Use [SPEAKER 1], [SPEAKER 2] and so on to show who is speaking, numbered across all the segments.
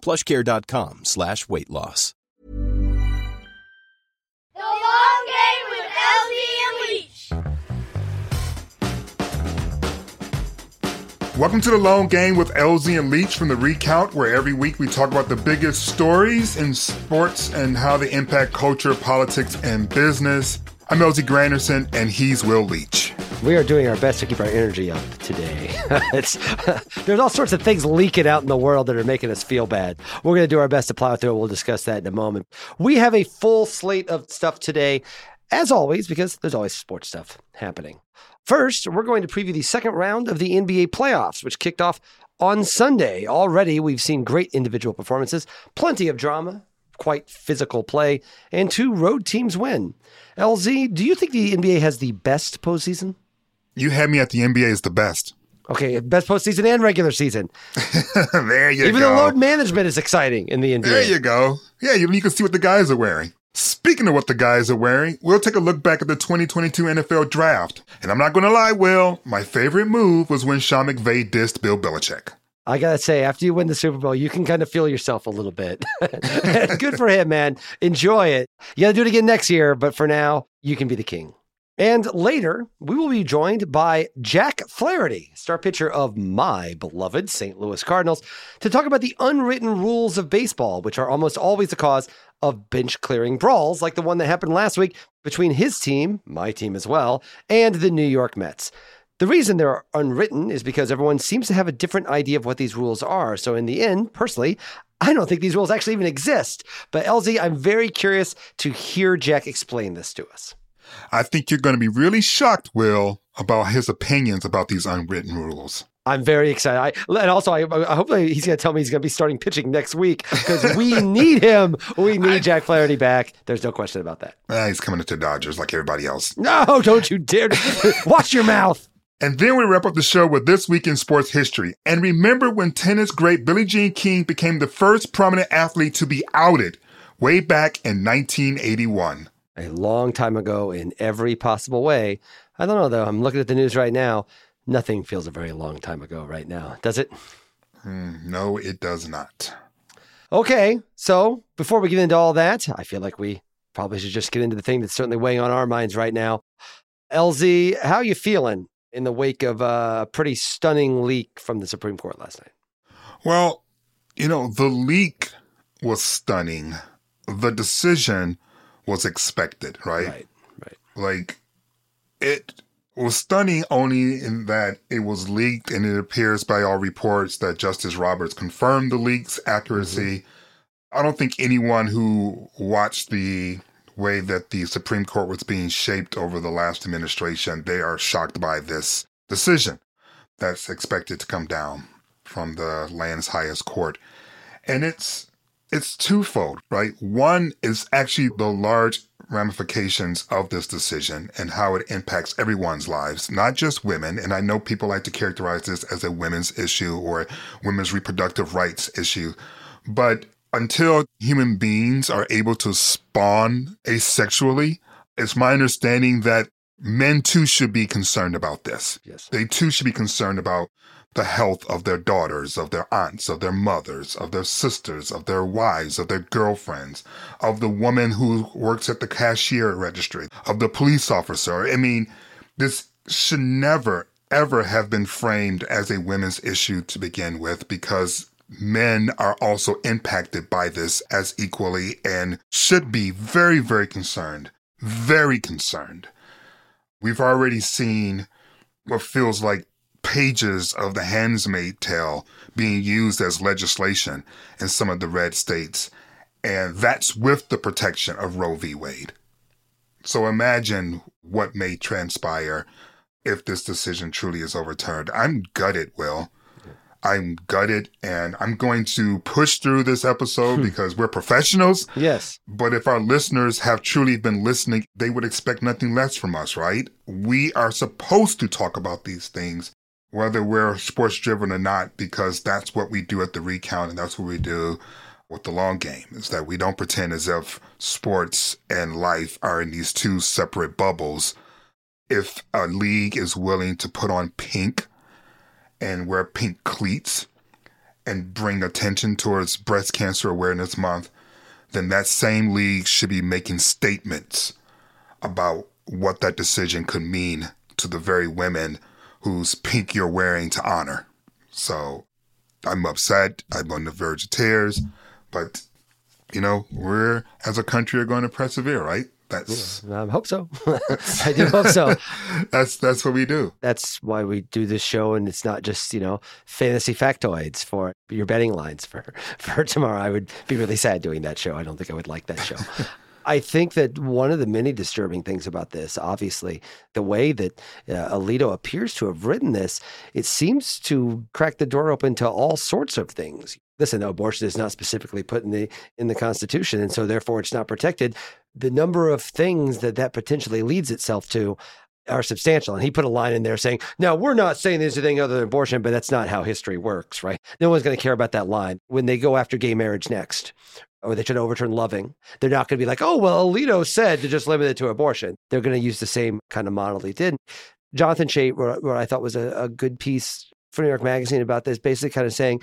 [SPEAKER 1] plushcare.com slash weight loss.
[SPEAKER 2] The long game with LZ and Leitch.
[SPEAKER 3] Welcome to the Long Game with LZ and Leitch from the Recount, where every week we talk about the biggest stories in sports and how they impact culture, politics, and business. I'm LZ Granderson, and he's Will Leitch.
[SPEAKER 4] We are doing our best to keep our energy up today. there's all sorts of things leaking out in the world that are making us feel bad. We're going to do our best to plow through it. We'll discuss that in a moment. We have a full slate of stuff today, as always, because there's always sports stuff happening. First, we're going to preview the second round of the NBA playoffs, which kicked off on Sunday. Already, we've seen great individual performances, plenty of drama, quite physical play, and two road teams win. LZ, do you think the NBA has the best postseason?
[SPEAKER 3] You had me at the NBA is the best.
[SPEAKER 4] Okay, best postseason and regular season.
[SPEAKER 3] there you
[SPEAKER 4] Even
[SPEAKER 3] go.
[SPEAKER 4] Even the load management is exciting in the NBA.
[SPEAKER 3] There you go. Yeah, you, you can see what the guys are wearing. Speaking of what the guys are wearing, we'll take a look back at the 2022 NFL draft. And I'm not going to lie, Will, my favorite move was when Sean McVay dissed Bill Belichick.
[SPEAKER 4] I gotta say, after you win the Super Bowl, you can kind of feel yourself a little bit. Good for him, man. Enjoy it. You gotta do it again next year, but for now, you can be the king. And later, we will be joined by Jack Flaherty, star pitcher of my beloved St. Louis Cardinals, to talk about the unwritten rules of baseball, which are almost always the cause of bench clearing brawls, like the one that happened last week between his team, my team as well, and the New York Mets. The reason they're unwritten is because everyone seems to have a different idea of what these rules are. So, in the end, personally, I don't think these rules actually even exist. But, LZ, I'm very curious to hear Jack explain this to us.
[SPEAKER 3] I think you're going to be really shocked, Will, about his opinions about these unwritten rules.
[SPEAKER 4] I'm very excited. I, and also, I, I hope he's going to tell me he's going to be starting pitching next week because we need him. We need Jack Flaherty back. There's no question about that.
[SPEAKER 3] Ah, he's coming to Dodgers like everybody else.
[SPEAKER 4] No, don't you dare. Watch your mouth.
[SPEAKER 3] And then we wrap up the show with This Week in Sports History. And remember when tennis great Billie Jean King became the first prominent athlete to be outed way back in 1981.
[SPEAKER 4] A long time ago in every possible way. I don't know, though. I'm looking at the news right now. Nothing feels a very long time ago right now, does it?
[SPEAKER 3] Mm, no, it does not.
[SPEAKER 4] Okay, so before we get into all that, I feel like we probably should just get into the thing that's certainly weighing on our minds right now. LZ, how are you feeling in the wake of a pretty stunning leak from the Supreme Court last night?
[SPEAKER 3] Well, you know, the leak was stunning. The decision was expected, right?
[SPEAKER 4] Right, right.
[SPEAKER 3] Like, it was stunning only in that it was leaked and it appears by all reports that Justice Roberts confirmed the leak's accuracy. Mm-hmm. I don't think anyone who watched the way that the Supreme Court was being shaped over the last administration, they are shocked by this decision that's expected to come down from the land's highest court. And it's it's twofold, right? One is actually the large ramifications of this decision and how it impacts everyone's lives, not just women. And I know people like to characterize this as a women's issue or women's reproductive rights issue, but until human beings are able to spawn asexually, it's my understanding that men too should be concerned about this.
[SPEAKER 4] Yes.
[SPEAKER 3] They too should be concerned about the health of their daughters, of their aunts, of their mothers, of their sisters, of their wives, of their girlfriends, of the woman who works at the cashier registry, of the police officer. I mean, this should never, ever have been framed as a women's issue to begin with because men are also impacted by this as equally and should be very, very concerned. Very concerned. We've already seen what feels like pages of the Handmaid's Tale being used as legislation in some of the red states. And that's with the protection of Roe v. Wade. So imagine what may transpire if this decision truly is overturned. I'm gutted, Will. I'm gutted and I'm going to push through this episode
[SPEAKER 4] Hmm.
[SPEAKER 3] because we're professionals.
[SPEAKER 4] Yes.
[SPEAKER 3] But if our listeners have truly been listening, they would expect nothing less from us, right? We are supposed to talk about these things, whether we're sports driven or not, because that's what we do at the recount and that's what we do with the long game is that we don't pretend as if sports and life are in these two separate bubbles. If a league is willing to put on pink and wear pink cleats and bring attention towards breast cancer awareness month, then that same league should be making statements about what that decision could mean to the very women whose pink you're wearing to honor. So I'm upset. I'm on the verge of tears, but you know, we're as a country are going to persevere, right? That's
[SPEAKER 4] I hope so. I do hope so.
[SPEAKER 3] that's that's what we do.
[SPEAKER 4] That's why we do this show, and it's not just you know fantasy factoids for your betting lines for for tomorrow. I would be really sad doing that show. I don't think I would like that show. I think that one of the many disturbing things about this, obviously, the way that uh, Alito appears to have written this, it seems to crack the door open to all sorts of things. Listen, abortion is not specifically put in the in the Constitution, and so therefore it's not protected. The number of things that that potentially leads itself to are substantial. And he put a line in there saying, "Now we're not saying there's anything other than abortion, but that's not how history works, right? No one's going to care about that line when they go after gay marriage next." Or they try to overturn loving. They're not going to be like, oh, well, Alito said to just limit it to abortion. They're going to use the same kind of model he did. Jonathan Chait, what, what I thought was a, a good piece for New York Magazine about this, basically kind of saying,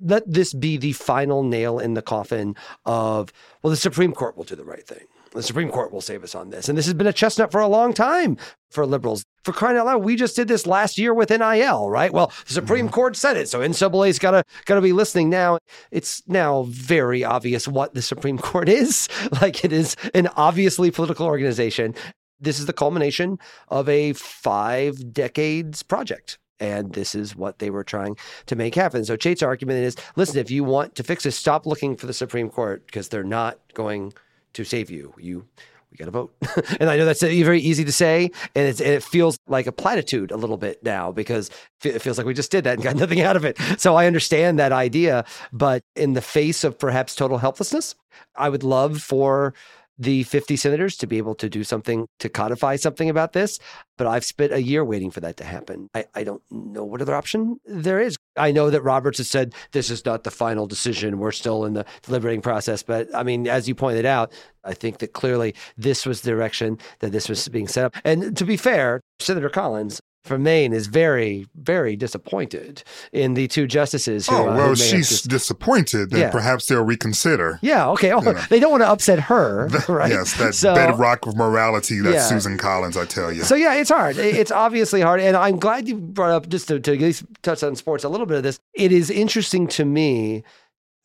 [SPEAKER 4] let this be the final nail in the coffin of, well, the Supreme Court will do the right thing. The Supreme Court will save us on this. And this has been a chestnut for a long time for liberals. For crying out loud, we just did this last year with NIL, right? Well, the Supreme mm-hmm. Court said it, so NCAA's got to got to be listening now. It's now very obvious what the Supreme Court is. Like it is an obviously political organization. This is the culmination of a five decades project. And this is what they were trying to make happen. So Chait's argument is listen, if you want to fix this, stop looking for the Supreme Court because they're not going to save you. You we got to vote. and I know that's very easy to say, and, and it feels like a platitude a little bit now because it feels like we just did that and got nothing out of it. So I understand that idea, but in the face of perhaps total helplessness, I would love for the 50 senators to be able to do something to codify something about this. But I've spent a year waiting for that to happen. I, I don't know what other option there is. I know that Roberts has said this is not the final decision. We're still in the deliberating process. But I mean, as you pointed out, I think that clearly this was the direction that this was being set up. And to be fair, Senator Collins from Maine is very, very disappointed in the two justices. Who,
[SPEAKER 3] Oh
[SPEAKER 4] uh,
[SPEAKER 3] well,
[SPEAKER 4] may
[SPEAKER 3] she's
[SPEAKER 4] just-
[SPEAKER 3] disappointed. Then
[SPEAKER 4] Yeah.
[SPEAKER 3] perhaps they'll reconsider.
[SPEAKER 4] yeah, okay. Oh,
[SPEAKER 3] You know.
[SPEAKER 4] They don't want to upset her, right?
[SPEAKER 3] Yes, that
[SPEAKER 4] So-
[SPEAKER 3] bedrock of morality that's
[SPEAKER 4] Yeah.
[SPEAKER 3] Susan Collins, I tell you.
[SPEAKER 4] So yeah, it's hard. It's obviously hard, and I'm glad you brought up just to, to at least touch on sports a little bit of this. It is interesting to me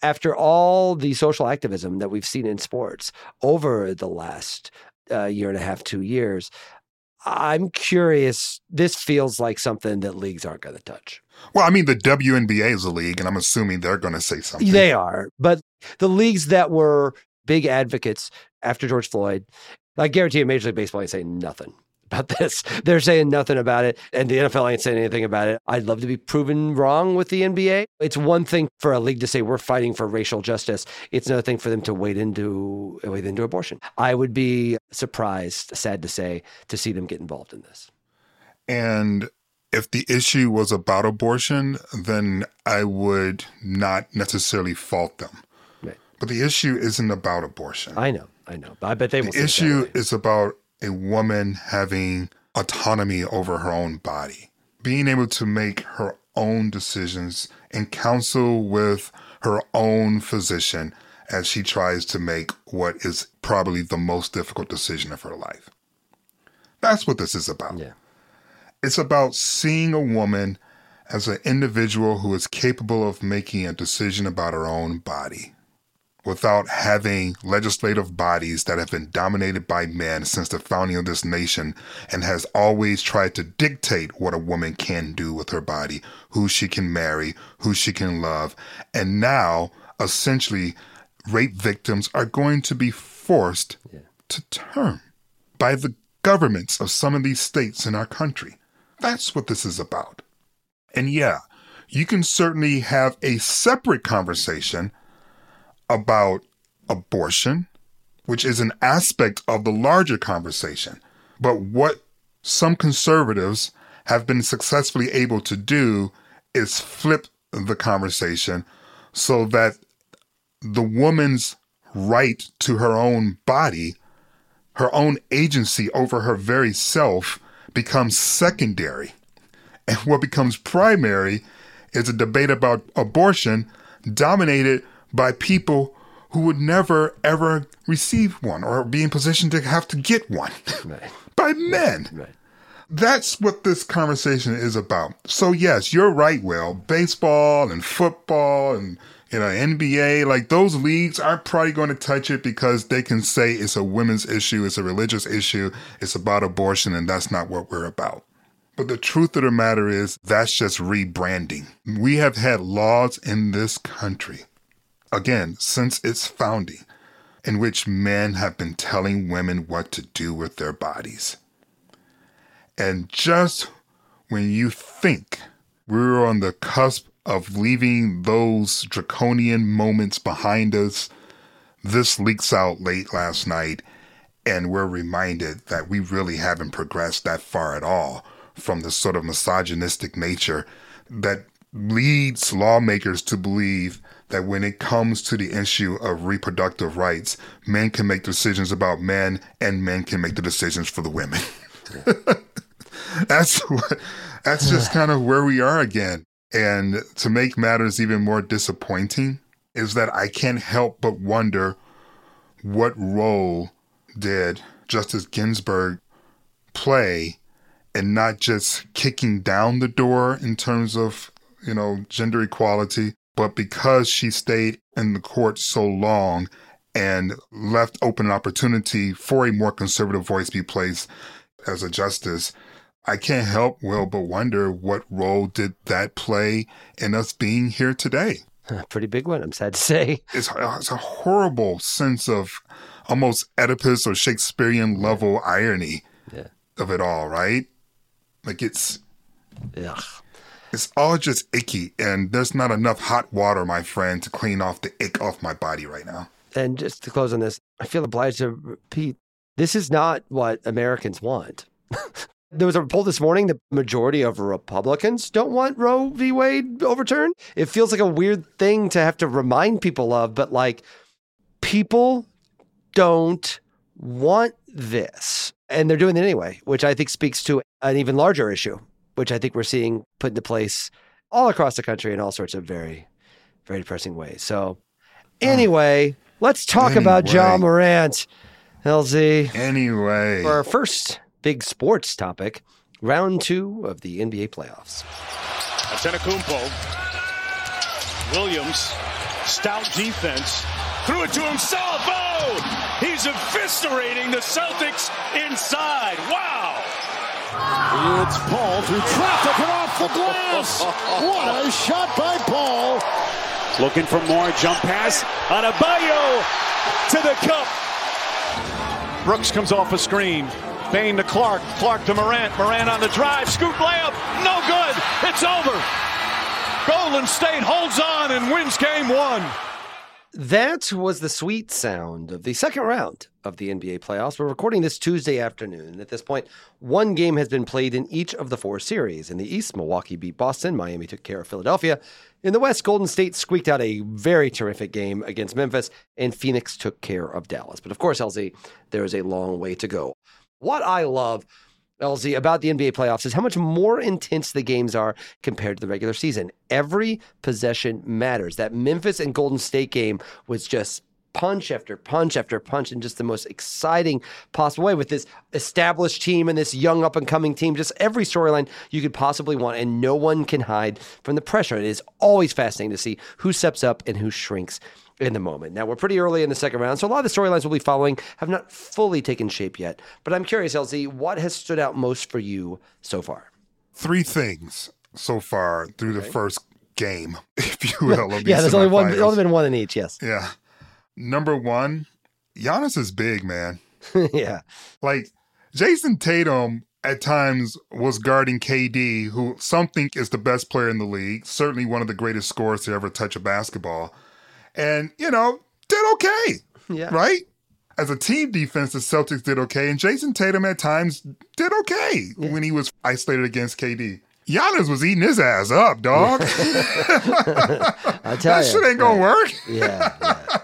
[SPEAKER 4] after all the social activism that we've seen in sports over the last uh, year and a half, two years. I'm curious. This feels like something that leagues aren't going to touch.
[SPEAKER 3] well, I mean, the WNBA is a league, and I'm assuming they're going to say something.
[SPEAKER 4] They are, but the leagues that were big advocates after George Floyd, I guarantee you, Major League Baseball ain't saying nothing about this. They're saying nothing about it, and the NFL ain't saying anything about it. I'd love to be proven wrong with the NBA. It's one thing for a league to say we're fighting for racial justice. It's another thing for them to wade into wade into abortion. I would be surprised, sad to say, to see them get involved in this.
[SPEAKER 3] And if the issue was about abortion, then I would not necessarily fault them.
[SPEAKER 4] Right.
[SPEAKER 3] But the issue isn't about abortion.
[SPEAKER 4] I know, I know, but I bet they will.
[SPEAKER 3] the issue is about a woman having autonomy over her own body, being able to make her own decisions and counsel with her own physician as she tries to make what is probably the most difficult decision of her life. That's what this is about.
[SPEAKER 4] Yeah.
[SPEAKER 3] It's about seeing a woman as an individual who is capable of making a decision about her own body without having legislative bodies that have been dominated by men since the founding of this nation and has always tried to dictate what a woman can do with her body, who she can marry, who she can love. And now, essentially, rape victims are going to be forced yeah. to term by the governments of some of these states in our country. That's what this is about. And yeah, you can certainly have a separate conversation about abortion, which is an aspect of the larger conversation. But what some conservatives have been successfully able to do is flip the conversation so that the woman's right to her own body, her own agency over her very self, becomes secondary. And what becomes primary is a debate about abortion dominated by people who would never ever receive one or be in position to have to get one right. by men. Right. That's what this conversation is about. So yes, you're right, Will. Baseball and football and you know NBA, like those leagues aren't probably going to touch it because they can say it's a women's issue, it's a religious issue, it's about abortion, and that's not what we're about. But the truth of the matter is that's just rebranding. We have had laws in this country again, since its founding, in which men have been telling women what to do with their bodies. And just when you think we're on the cusp of leaving those draconian moments behind us, this leaks out late last night, and we're reminded that we really haven't progressed that far at all from the sort of misogynistic nature that leads lawmakers to believe that when it comes to the issue of reproductive rights, men can make decisions about men and men can make the decisions for the women. that's what that's just kind of where we are again. And to make matters even more disappointing is that I can't help but wonder what role did Justice Ginsburg play in not just kicking down the door in terms of, you know, gender equality, but because she stayed in the court so long and left open an opportunity for a more conservative voice to be placed as a justice, I can't help, Will, but wonder what role did that play in us being here today?
[SPEAKER 4] A pretty big one, I'm sad to say.
[SPEAKER 3] It's, uh, it's a horrible sense of almost Oedipus or Shakespearean level irony yeah. of it all, right? Like it's. Ugh. It's all just icky, and there's not enough hot water, my friend, to clean off the ick off my body right now.
[SPEAKER 4] And just to close on this, I feel obliged to repeat this is not what Americans want. there was a poll this morning the majority of Republicans don't want Roe v. Wade overturned. It feels like a weird thing to have to remind people of, but like people don't want this. And they're doing it anyway, which I think speaks to an even larger issue which I think we're seeing put into place all across the country in all sorts of very, very depressing ways. So, anyway, oh. let's talk anyway. about Ja Morant, LZ.
[SPEAKER 3] Anyway,
[SPEAKER 4] for our first big sports topic, round two of the NBA playoffs.
[SPEAKER 5] Antetokounmpo, Williams, stout defense, threw it to himself. Oh, he's eviscerating the Celtics inside. Wow.
[SPEAKER 6] It's Paul through traffic and off the glass. What a shot by Paul.
[SPEAKER 5] Looking for more jump pass on a bio to the cup. Brooks comes off a screen. Bane to Clarke. Clarke to Morant. Morant on the drive. Scoop layup. No good. It's over. Golden State holds on and wins game one.
[SPEAKER 4] That was the sweet sound of the second round of the NBA playoffs. We're recording this Tuesday afternoon. At this point, one game has been played in each of the four series. In the East, Milwaukee beat Boston, Miami took care of Philadelphia. In the West, Golden State squeaked out a very terrific game against Memphis, and Phoenix took care of Dallas. But of course, LZ, there is a long way to go. What I love LZ, about the NBA playoffs is how much more intense the games are compared to the regular season. Every possession matters. That Memphis and Golden State game was just punch after punch after punch in just the most exciting possible way with this established team and this young up and coming team. Just every storyline you could possibly want, and no one can hide from the pressure. It is always fascinating to see who steps up and who shrinks in the moment. Now, we're pretty early in the second round, so a lot of the storylines we'll be following have not fully taken shape yet. But I'm curious, LZ, what has stood out most for you so far?
[SPEAKER 3] Three things so far through the first game, if you will.
[SPEAKER 4] yeah, there's only one. There's only been one in each. Yes.
[SPEAKER 3] Yeah. Number one, Giannis is big, man.
[SPEAKER 4] yeah.
[SPEAKER 3] Like Jayson Tatum at times was guarding KD, who some think is the best player in the league, certainly one of the greatest scorers to ever touch a basketball. And, you know, did okay.
[SPEAKER 4] Yeah.
[SPEAKER 3] Right? As a team defense, the Celtics did okay. And Jayson Tatum at times did okay yeah. when he was isolated against KD. Giannis was eating his ass up, dog.
[SPEAKER 4] I tell you.
[SPEAKER 3] that
[SPEAKER 4] you,
[SPEAKER 3] shit ain't gonna work.
[SPEAKER 4] Yeah, yeah.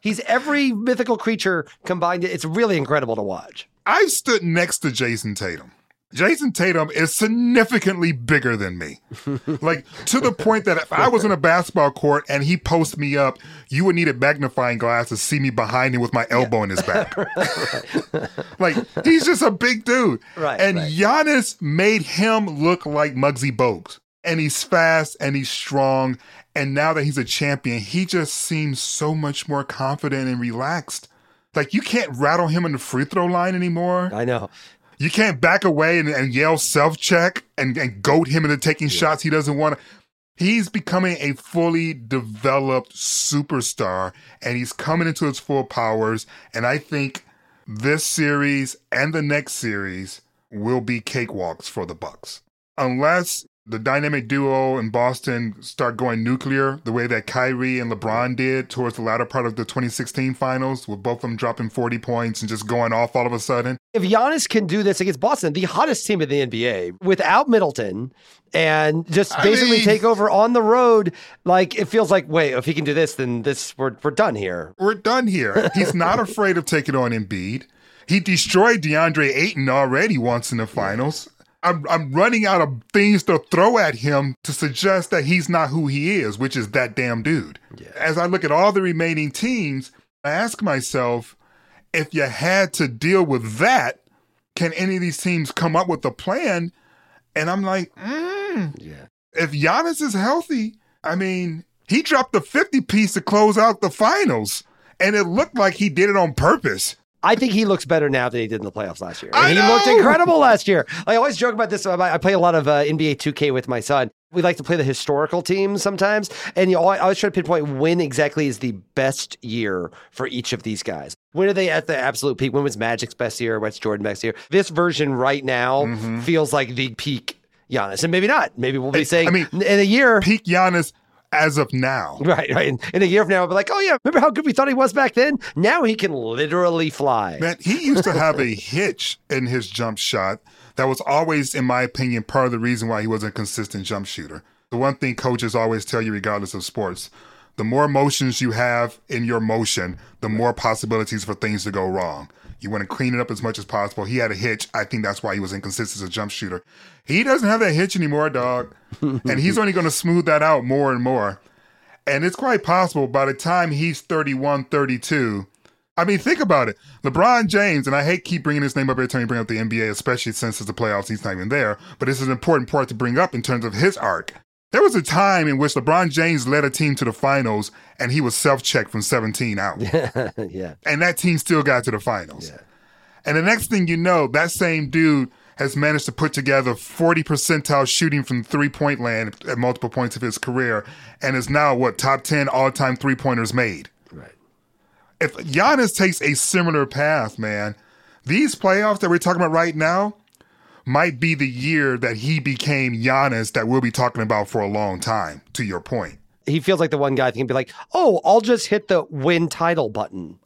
[SPEAKER 4] He's every mythical creature combined. It's really incredible to watch.
[SPEAKER 3] I've stood next to Jayson Tatum. Jayson Tatum is significantly bigger than me. like to the point that if I was in a basketball court and he posts me up, you would need a magnifying glass to see me behind him with my elbow yeah. in his back. like he's just a big dude.
[SPEAKER 4] Right.
[SPEAKER 3] And
[SPEAKER 4] right.
[SPEAKER 3] Giannis made him look like Muggsy Bogues. And he's fast and he's strong. And now that he's a champion, he just seems so much more confident and relaxed. Like you can't rattle him in the free throw line anymore.
[SPEAKER 4] I know.
[SPEAKER 3] You can't back away and, and yell self check and, and goat him into taking yeah. shots he doesn't want. He's becoming a fully developed superstar and he's coming into his full powers. And I think this series and the next series will be cakewalks for the Bucks. Unless the dynamic duo in Boston start going nuclear the way that Kyrie and LeBron did towards the latter part of the 2016 finals, with both of them dropping 40 points and just going off all of a sudden.
[SPEAKER 4] If Giannis can do this against Boston, the hottest team in the NBA, without Middleton, and just basically I mean, take over on the road, like it feels like, wait, if he can do this, then this we're we're done here.
[SPEAKER 3] We're done here. He's not afraid of taking on Embiid. He destroyed DeAndre Ayton already once in the finals. I'm, I'm running out of things to throw at him to suggest that he's not who he is, which is that damn dude.
[SPEAKER 4] Yeah.
[SPEAKER 3] As I look at all the remaining teams, I ask myself, if you had to deal with that, can any of these teams come up with a plan? And I'm like, mm,
[SPEAKER 4] yeah.
[SPEAKER 3] If Giannis is healthy, I mean, he dropped the 50 piece to close out the finals, and it looked like he did it on purpose.
[SPEAKER 4] I think he looks better now than he did in the playoffs last year. He looked incredible last year. I always joke about this. I play a lot of uh, NBA 2K with my son. We like to play the historical teams sometimes, and you know, I always try to pinpoint when exactly is the best year for each of these guys. When are they at the absolute peak? When was Magic's best year? What's Jordan best year? This version right now mm-hmm. feels like the peak Giannis, and maybe not. Maybe we'll be saying I mean, in a year,
[SPEAKER 3] peak Giannis as of now.
[SPEAKER 4] Right, right. In a year from now, I'll be like, oh, yeah, remember how good we thought he was back then? Now he can literally fly.
[SPEAKER 3] Man, he used to have a hitch in his jump shot that was always, in my opinion, part of the reason why he was a consistent jump shooter. The one thing coaches always tell you, regardless of sports, the more motions you have in your motion, the more possibilities for things to go wrong. You want to clean it up as much as possible. He had a hitch. I think that's why he was inconsistent as a jump shooter. He doesn't have that hitch anymore, dog. and he's only going to smooth that out more and more. And it's quite possible by the time he's 31, 32. I mean, think about it. LeBron James, and I hate keep bringing his name up every time you bring up the NBA, especially since it's the playoffs, he's not even there. But this is an important part to bring up in terms of his arc. There was a time in which LeBron James led a team to the finals and he was self checked from 17 out.
[SPEAKER 4] yeah.
[SPEAKER 3] And that team still got to the finals.
[SPEAKER 4] Yeah.
[SPEAKER 3] And the next thing you know, that same dude has managed to put together 40 percentile shooting from three point land at multiple points of his career and is now what top 10 all time three pointers made.
[SPEAKER 4] Right.
[SPEAKER 3] If Giannis takes a similar path, man, these playoffs that we're talking about right now, might be the year that he became Giannis that we'll be talking about for a long time, to your point.
[SPEAKER 4] He feels like the one guy that can be like, oh, I'll just hit the win title button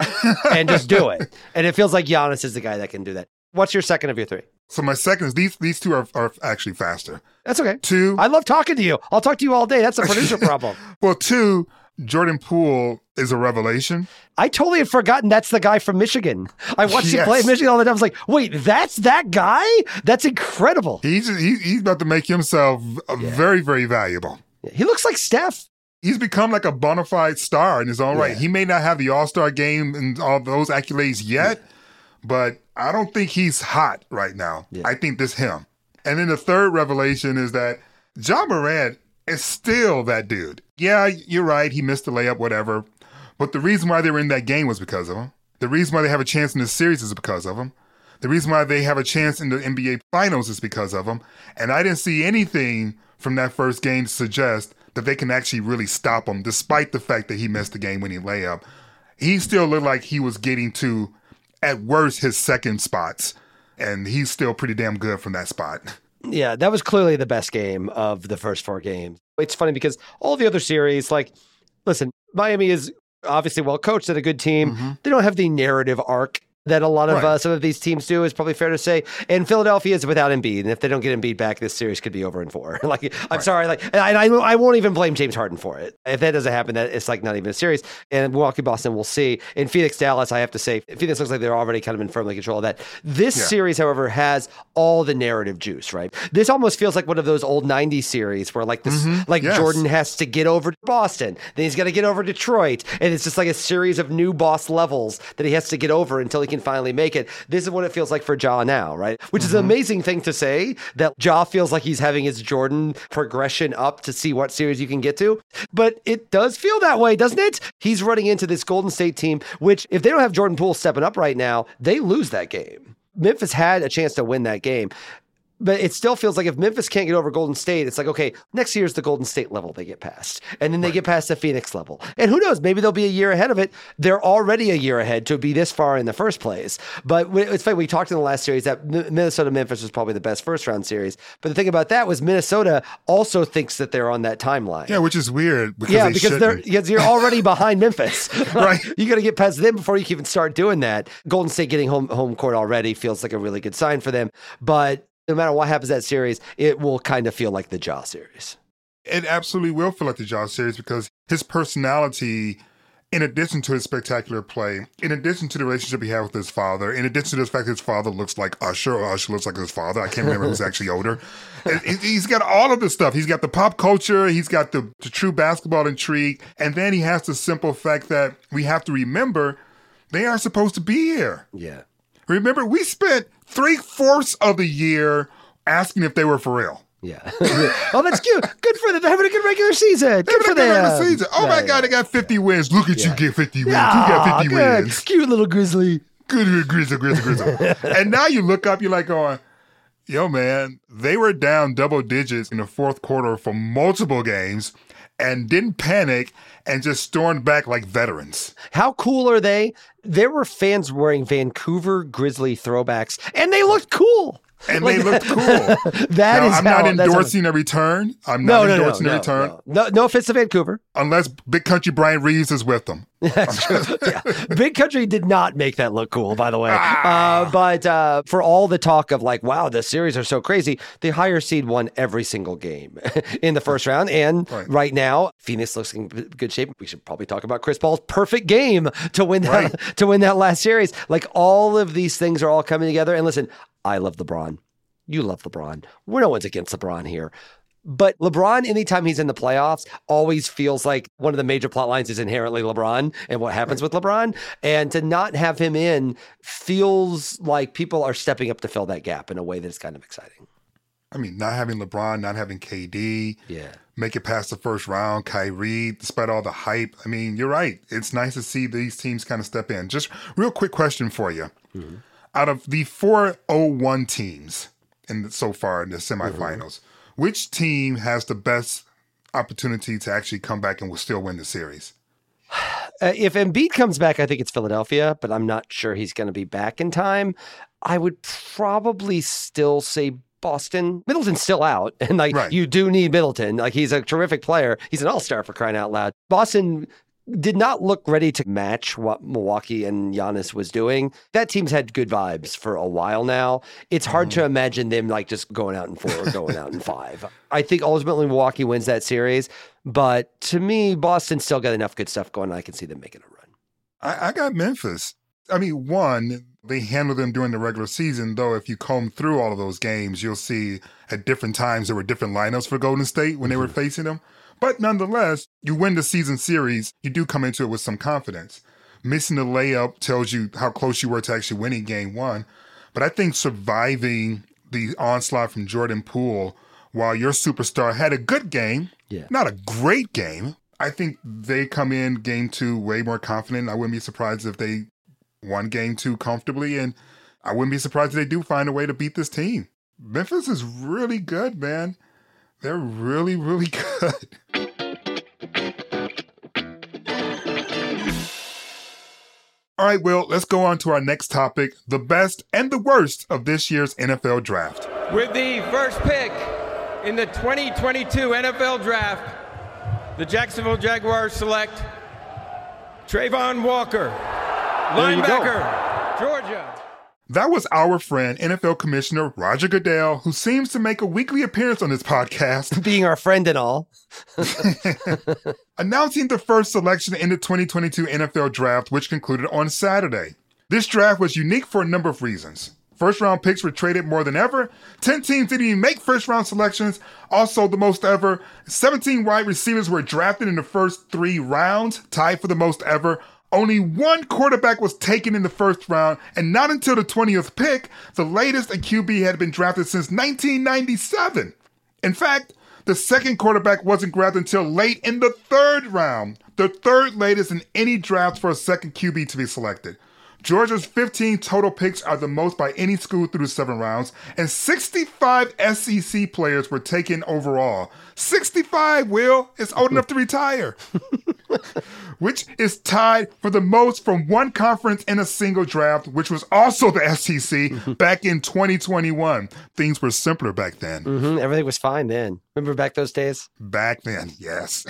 [SPEAKER 4] and just do it. And it feels like Giannis is the guy that can do that. What's your second of your three?
[SPEAKER 3] So my second is these these two are, are actually faster.
[SPEAKER 4] That's okay.
[SPEAKER 3] Two.
[SPEAKER 4] I love talking to you. I'll talk to you all day. That's a producer problem.
[SPEAKER 3] well, two, Jordan Poole is a revelation.
[SPEAKER 4] I totally had forgotten that's the guy from Michigan. I watched yes. him play Michigan all the time. I was like, wait, that's that guy? That's incredible.
[SPEAKER 3] He's he's about to make himself uh, yeah. very very valuable.
[SPEAKER 4] He looks like Steph.
[SPEAKER 3] he's become like a bona fide star in his own right. He may not have the All Star game and all those accolades yet, but I don't think he's hot right now.
[SPEAKER 4] Yeah.
[SPEAKER 3] I think this him. And then the third revelation is that Ja Morant is still that dude. Yeah, you're right. He missed the layup, whatever. But the reason why they were in that game was because of him. The reason why they have a chance in this series is because of him. The reason why they have a chance in the NBA Finals is because of him. And I didn't see anything from that first game to suggest that they can actually really stop him, despite the fact that he missed the game winning layup. He still looked like he was getting to, at worst, his second spots. And he's still pretty damn good from that spot.
[SPEAKER 4] Yeah, that was clearly the best game of the first four games. It's funny because all the other series, like, listen, Miami is obviously well coached and a good team. Mm-hmm. They don't have the narrative arc that a lot of
[SPEAKER 3] Right.
[SPEAKER 4] uh, some of these teams do. Is probably fair to say. And Philadelphia is without Embiid, and if they don't get Embiid back, this series could be over in four. like, I'm sorry, like, and I, I won't even blame James Harden for it. If that doesn't happen, that it's like not even a series. And Milwaukee, Boston, we'll see. In Phoenix, Dallas, I have to say, Phoenix looks like they're already kind of in firmly control of that. This
[SPEAKER 3] Yeah.
[SPEAKER 4] series, however, has all the narrative juice. Right. This almost feels like one of those old '90s series where like this, like
[SPEAKER 3] Yes.
[SPEAKER 4] Jordan has to get over Boston, then he's got to get over Detroit, and it's just like a series of new boss levels that he has to get over until he can finally make it. This is what it feels like for Ja now, right? Which is an mm-hmm. amazing thing to say that Ja feels like he's having his Jordan progression up to see what series you can get to, but it does feel that way, doesn't it? He's running into this Golden State team, which if they don't have Jordan Poole stepping up right now, they lose that game. Memphis had a chance to win that game. But it still feels like if Memphis can't get over Golden State, it's like, okay, next year's the Golden State level they get past. And then they get past the Phoenix level. And who knows, maybe they'll be a year ahead of it. They're already a year ahead to be this far in the first place. But it's funny, we talked in the last series that Minnesota Memphis was probably the best first round series. But the thing about that was Minnesota also thinks that they're on that timeline.
[SPEAKER 3] Yeah, which is weird because
[SPEAKER 4] Yeah,
[SPEAKER 3] they
[SPEAKER 4] because they're because you're already behind Memphis.
[SPEAKER 3] Right.
[SPEAKER 4] You got to get past them before you can even start doing that. Golden State getting home home court already feels like a really good sign for them. But no matter what happens that series, it will kind of feel like the Ja series.
[SPEAKER 3] It absolutely will feel like the Josh series because his personality, in addition to his spectacular play, in addition to the relationship he had with his father, in addition to the fact that his father looks like Usher or Usher looks like his father, I can't remember who's actually older. He's got all of this stuff. He's got the pop culture, he's got the, the true basketball intrigue, and then he has the simple fact that we have to remember they aren't supposed to be here.
[SPEAKER 4] Yeah.
[SPEAKER 3] Remember, we spent three fourths of the year asking if they were for real.
[SPEAKER 4] Yeah. oh, that's cute. Good for them. They're having a good regular season. Good for them.
[SPEAKER 3] season. Oh my
[SPEAKER 4] Yeah,
[SPEAKER 3] God, they got 50 wins. Look at you get 50 wins.
[SPEAKER 4] yeah.
[SPEAKER 3] you got 50
[SPEAKER 4] good.
[SPEAKER 3] wins.
[SPEAKER 4] Cute little grizzly.
[SPEAKER 3] Good, grizzly, grizzly. grizzle. and now you look up, you're like going, yo, man, they were down double digits in the fourth quarter for multiple games and didn't panic and just stormed back like veterans.
[SPEAKER 4] How cool are they? There were fans wearing Vancouver Grizzly throwbacks, and they looked cool.
[SPEAKER 3] And
[SPEAKER 4] Like,
[SPEAKER 3] they looked cool.
[SPEAKER 4] That
[SPEAKER 3] now,
[SPEAKER 4] is
[SPEAKER 3] I'm not endorsing a return. I'm not
[SPEAKER 4] no, no,
[SPEAKER 3] endorsing
[SPEAKER 4] no,
[SPEAKER 3] a return
[SPEAKER 4] no, no, no offense to Vancouver.
[SPEAKER 3] unless Big Country Bryant Reeves is with them.
[SPEAKER 4] That's true. yeah. Big Country did not make that look cool, by the way.
[SPEAKER 3] Ah.
[SPEAKER 4] Uh, but uh, for all the talk of like, wow, the series are so crazy, the higher seed won every single game in the first round. And right,
[SPEAKER 3] Right.
[SPEAKER 4] now, Phoenix looks in good shape. We should probably talk about Chris Paul's perfect game to win that to win that last series. Like all of these things are all coming together. And listen, I love LeBron. You love LeBron. We're no one's against LeBron here. But LeBron, anytime he's in the playoffs, always feels like one of the major plot lines is inherently LeBron and what happens with LeBron. And to not have him in feels like people are stepping up to fill that gap in a way that's kind of exciting.
[SPEAKER 3] I mean, not having LeBron, not having KD,
[SPEAKER 4] Yeah.
[SPEAKER 3] make it past the first round, Kyrie, despite all the hype. I mean, you're right. It's nice to see these teams kind of step in. Just real quick question for you. Mm-hmm. Out of the 401 teams in so far in the semifinals, which team has the best opportunity to actually come back and will still win the series?
[SPEAKER 4] Uh, if Embiid comes back, I think it's Philadelphia, but I'm not sure he's going to be back in time. I would probably still say Boston. Middleton's still out, and like
[SPEAKER 3] Right.
[SPEAKER 4] you do need Middleton. Like he's a terrific player. He's an all-star for crying out loud. Boston did not look ready to match what Milwaukee and Giannis was doing. That team's had good vibes for a while now. It's hard to mm-hmm. imagine them like just going out in four or going out in five. I think ultimately Milwaukee wins that series, but to me, Boston's still got enough good stuff going. I can see them making a run.
[SPEAKER 3] I, I got Memphis. I mean, one, they handled them during the regular season, though if you comb through all of those games, you'll see at different times there were different lineups for Golden State when they were mm-hmm. facing them. But nonetheless, you win the season series, you do come into it with some confidence. Missing the layup tells you how close you were to actually winning game one. But I think surviving the onslaught from Jordan Poole while your superstar had a good game,
[SPEAKER 4] Yeah.
[SPEAKER 3] not a great game, I think they come in game two way more confident. I wouldn't be surprised if they won game two comfortably, and I wouldn't be surprised if they do find a way to beat this team. Memphis is really good, man. They're really, really good. All right, Will, let's go on to our next topic the best and the worst of this year's NFL draft.
[SPEAKER 7] With the first pick in the 2022 NFL Draft, the Jacksonville Jaguars select Travon Walker,
[SPEAKER 4] There you go.
[SPEAKER 7] linebacker, Georgia.
[SPEAKER 3] That was our friend, NFL Commissioner Roger Goodell, who seems to make a weekly appearance on this podcast,
[SPEAKER 4] Being our friend and all.
[SPEAKER 3] announcing the first selection in the 2022 NFL Draft, which concluded on Saturday. This draft was unique for a number of reasons. First round picks were traded more than ever. 10 teams didn't even make first round selections, also the most ever. 17 wide receivers were drafted in the first three rounds, tied for the most ever. Only one quarterback was taken in the first round, and not until the 20th pick, the latest a QB had been drafted since 1997. In fact, the second quarterback wasn't grabbed until late in the third round, the third latest in any draft for a second QB to be selected. Georgia's 15 total picks are the most by any school through the seven rounds, and 65 SEC players were taken overall. 65, Will, is old enough to retire. which is tied for the most from one conference in a single draft, which was also the SEC back in 2021. Things were simpler back then.
[SPEAKER 4] hmm Everything was fine then. Remember back those days?
[SPEAKER 3] Back then, yes.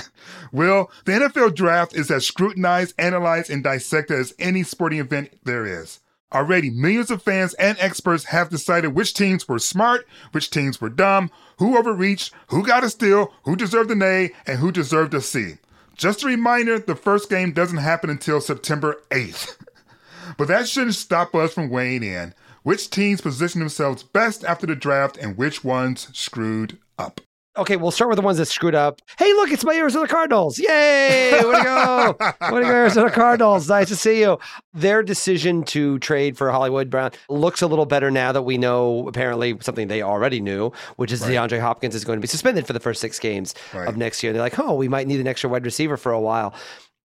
[SPEAKER 3] Will, the NFL draft is as scrutinized, analyzed, and dissected as any sporting event there is. Already, millions of fans and experts have decided which teams were smart, which teams were dumb, who overreached, who got a steal, who deserved an A, and who deserved a C. Just a reminder the first game doesn't happen until September 8th. but that shouldn't stop us from weighing in. Which teams position themselves best after the draft and which ones screwed up?
[SPEAKER 4] Okay, we'll start with the ones that screwed up. Hey, look, it's my Arizona Cardinals. Yay! Way to go. Way to go, Arizona Cardinals. Nice to see you. Their decision to trade for Hollywood Brown looks a little better now that we know apparently something they already knew, which is DeAndre Hopkins is going to be suspended for the first six games
[SPEAKER 3] Right.
[SPEAKER 4] of next year. They're like, oh, we might need an extra wide receiver for a while.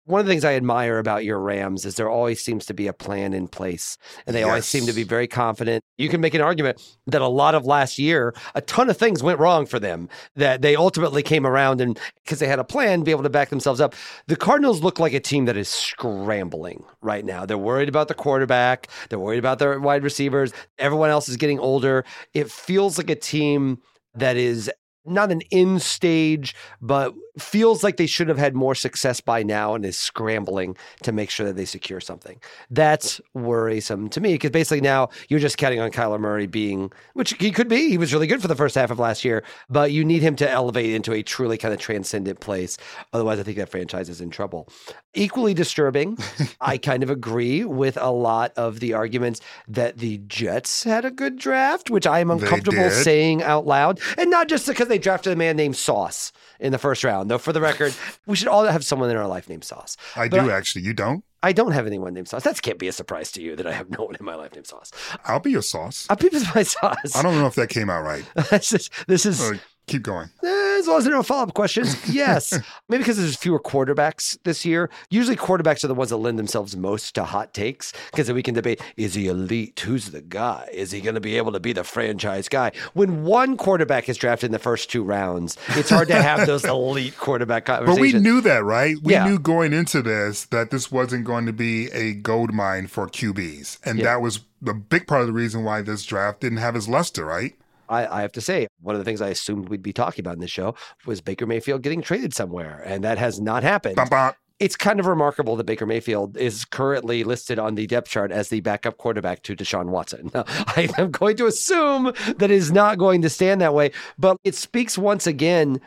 [SPEAKER 4] One of the things I admire about your Rams is there always seems to be a plan in place, and they always seem to be very confident. You can make an argument that a lot of last year, a ton of things went wrong for them that they ultimately came around and because they had a plan, be able to back themselves up. The Cardinals look like a team that is scrambling right now. They're worried about the quarterback, they're worried about their wide receivers. Everyone else is getting older. It feels like a team that is not an in stage, but feels like they should have had more success by now and is scrambling to make sure that they secure something. That's worrisome to me because basically now you're just counting on Kyler Murray being, which he could be. He was really good for the first half of last year, but you need him to elevate into a truly kind of transcendent place. Otherwise, I think that franchise is in trouble. Equally disturbing, I kind of agree with a lot of the arguments that the Jets had a good draft, which I am uncomfortable saying out loud. And not just because they drafted a man named Sauce in the first round. Though, for the record, we should all have someone in our life named Sauce.
[SPEAKER 3] I
[SPEAKER 4] But
[SPEAKER 3] do actually. You don't?
[SPEAKER 4] I don't have anyone named Sauce. That can't be a surprise to you that I have no one in my life named Sauce.
[SPEAKER 3] I'll be your sauce.
[SPEAKER 4] I'll be my Sauce.
[SPEAKER 3] I don't know if that came out right.
[SPEAKER 4] this is, this is
[SPEAKER 3] keep going.
[SPEAKER 4] Eh, as long as there are no follow up questions, yes. Maybe because there's fewer quarterbacks this year. Usually, quarterbacks are the ones that lend themselves most to hot takes because then we can debate is he elite? Who's the guy? Is he going to be able to be the franchise guy? When one quarterback is drafted in the first two rounds, it's hard to have those elite quarterback conversations.
[SPEAKER 3] But we knew that, right? We
[SPEAKER 4] Yeah.
[SPEAKER 3] knew going into this that this wasn't going to be a gold mine for QBs. And
[SPEAKER 4] Yeah.
[SPEAKER 3] that was a big part of the reason why this draft didn't have his luster, right?
[SPEAKER 4] I, I have to say, one of the things I assumed we'd be talking about in this show was Baker Mayfield getting traded somewhere, and that has not happened.
[SPEAKER 3] Bum, bum.
[SPEAKER 4] It's kind of remarkable that Baker Mayfield is currently listed on the depth chart as the backup quarterback to Deshaun Watson. Now, I am going to assume that is not going to stand that way, but it speaks once again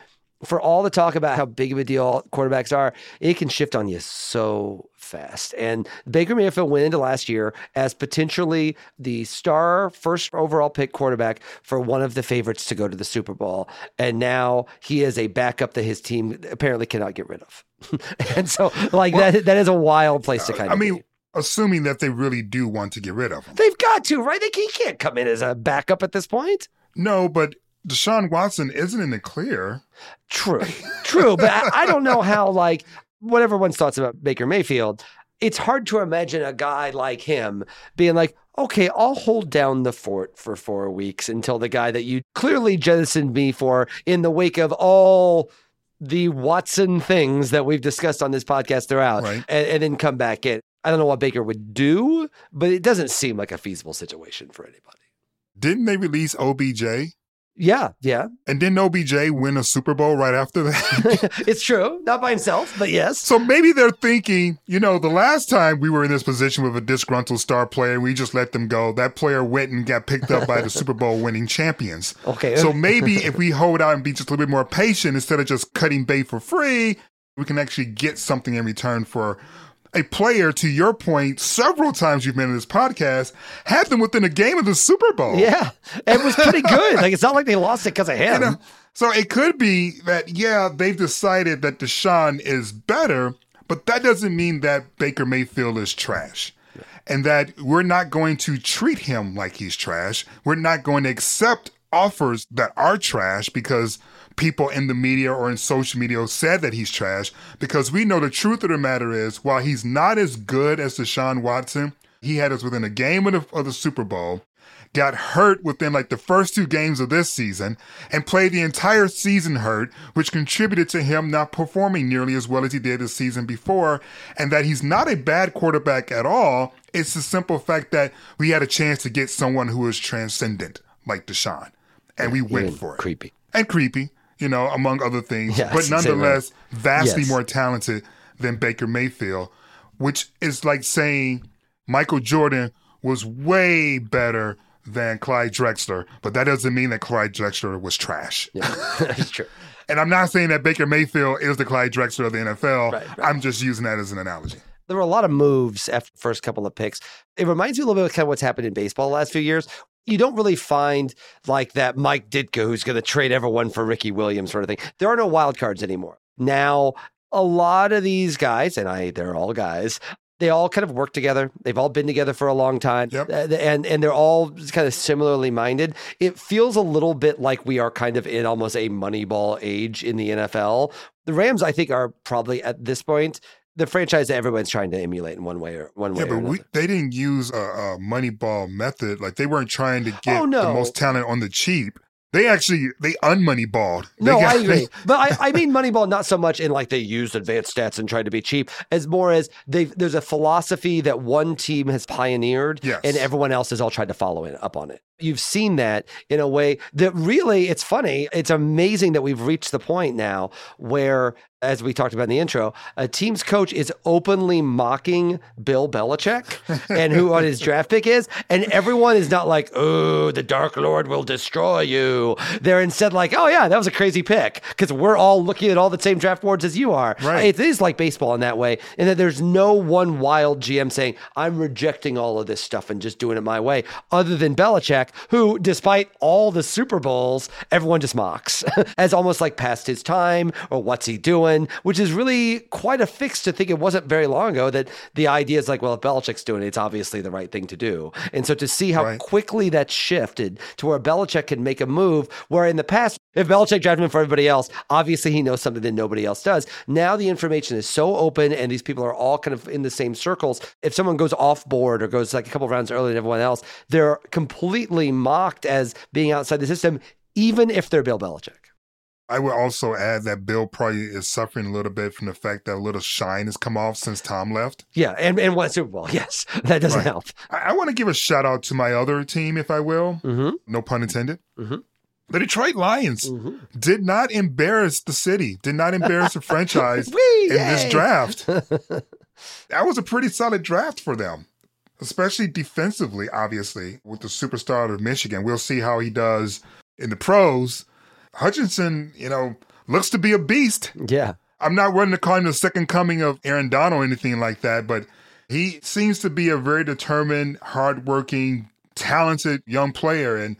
[SPEAKER 4] for all the talk about how big of a deal quarterbacks are, it can shift on you so fast. And Baker Mayfield went into last year as potentially the star first overall pick quarterback for one of the favorites to go to the Super Bowl. And now he is a backup that his team apparently cannot get rid of. and so like well, that that is a wild place to uh, kind of
[SPEAKER 3] I mean, be. assuming that they really do want to get rid of him.
[SPEAKER 4] They've got to, right? They, he can't come in as a backup at this point.
[SPEAKER 3] No, but Deshaun Watson isn't in the clear.
[SPEAKER 4] True, true, but I, I don't know how like whatever one's thoughts about Baker Mayfield. It's hard to imagine a guy like him being like, okay, I'll hold down the fort for four weeks until the guy that you clearly jettisoned me for in the wake of all the Watson things that we've discussed on this podcast throughout, right. and, and then come back in. I don't know what Baker would do, but it doesn't seem like a feasible situation for anybody.
[SPEAKER 3] Didn't they release OBJ?
[SPEAKER 4] Yeah, yeah.
[SPEAKER 3] And didn't OBJ win a Super Bowl right after that?
[SPEAKER 4] it's true. Not by himself, but yes.
[SPEAKER 3] So maybe they're thinking, you know, the last time we were in this position with a disgruntled star player, we just let them go. That player went and got picked up by the Super Bowl winning champions.
[SPEAKER 4] Okay.
[SPEAKER 3] So maybe if we hold out and be just a little bit more patient instead of just cutting bait for free, we can actually get something in return for a player, to your point, several times you've been in this podcast, had them within a game of the Super Bowl.
[SPEAKER 4] Yeah, it was pretty good. like it's not like they lost it because of him. You know,
[SPEAKER 3] so it could be that yeah, they've decided that Deshaun is better, but that doesn't mean that Baker Mayfield is trash. And that we're not going to treat him like he's trash. We're not going to accept offers that are trash because people in the media or in social media said that he's trash because we know the truth of the matter is while he's not as good as Deshaun Watson, he had us within a game of the, of the Super Bowl, got hurt within like the first two games of this season, and played the entire season hurt, which contributed to him not performing nearly as well as he did the season before, and that he's not a bad quarterback at all. It's the simple fact that we had a chance to get someone who is transcendent like Deshaun, and we went for it.
[SPEAKER 4] Creepy.
[SPEAKER 3] And creepy you know, among other things, yes, but nonetheless vastly yes. more talented than Baker Mayfield, which is like saying Michael Jordan was way better than Clyde Drexler, but that doesn't mean that Clyde Drexler was trash.
[SPEAKER 4] Yeah, that's true.
[SPEAKER 3] and I'm not saying that Baker Mayfield is the Clyde Drexler of the NFL. Right, right. I'm just using that as an analogy.
[SPEAKER 4] There were a lot of moves after the first couple of picks. It reminds me a little bit of kind of what's happened in baseball the last few years, you don't really find like that Mike Ditka who's going to trade everyone for Ricky Williams sort of thing. There are no wild cards anymore. Now, a lot of these guys, and I, they're all guys, they all kind of work together. They've all been together for a long time,
[SPEAKER 3] yep.
[SPEAKER 4] Uh, and and they're all kind of similarly minded. It feels a little bit like we are kind of in almost a Moneyball age in the NFL. The Rams, I think, are probably at this point the franchise that everyone's trying to emulate in one way or one way.
[SPEAKER 3] Yeah, but we, they didn't use a, a Moneyball method. Like they weren't trying to get oh, no. the most talent on the cheap. They actually they unmoneyballed.
[SPEAKER 4] No,
[SPEAKER 3] got,
[SPEAKER 4] I agree, they, but I, I mean moneyball not so much in like they used advanced stats and tried to be cheap, as more as they there's a philosophy that one team has pioneered,
[SPEAKER 3] yes.
[SPEAKER 4] and everyone else has all tried to follow it up on it. You've seen that in a way that really it's funny. It's amazing that we've reached the point now where as we talked about in the intro, a team's coach is openly mocking Bill Belichick and who on his draft pick is, and everyone is not like, "Oh, the Dark Lord will destroy you." They're instead like, "Oh yeah, that was a crazy pick," because we're all looking at all the same draft boards as you are.
[SPEAKER 3] Right.
[SPEAKER 4] It is like baseball in that way, and that there's no one wild GM saying, "I'm rejecting all of this stuff and just doing it my way," other than Belichick, who, despite all the Super Bowls, everyone just mocks as almost like past his time or what's he doing which is really quite a fix to think it wasn't very long ago that the idea is like, well, if Belichick's doing it, it's obviously the right thing to do. And so to see how right. quickly that shifted to where Belichick can make a move where in the past, if Belichick drafted him for everybody else, obviously he knows something that nobody else does. Now the information is so open and these people are all kind of in the same circles. If someone goes off board or goes like a couple rounds earlier than everyone else, they're completely mocked as being outside the system, even if they're Bill Belichick.
[SPEAKER 3] I would also add that Bill probably is suffering a little bit from the fact that a little shine has come off since Tom left.
[SPEAKER 4] Yeah, and, and won Super Bowl. Yes, that doesn't right. help.
[SPEAKER 3] I, I want to give a shout out to my other team, if I will.
[SPEAKER 4] Mm-hmm.
[SPEAKER 3] No pun intended.
[SPEAKER 4] Mm-hmm.
[SPEAKER 3] The Detroit Lions mm-hmm. did not embarrass the city, did not embarrass the franchise
[SPEAKER 4] Whee,
[SPEAKER 3] in yay. this draft. that was a pretty solid draft for them, especially defensively, obviously, with the superstar of Michigan. We'll see how he does in the pros Hutchinson, you know, looks to be a beast.
[SPEAKER 4] Yeah.
[SPEAKER 3] I'm not willing to call him the second coming of Aaron Donald or anything like that, but he seems to be a very determined, hardworking, talented young player. And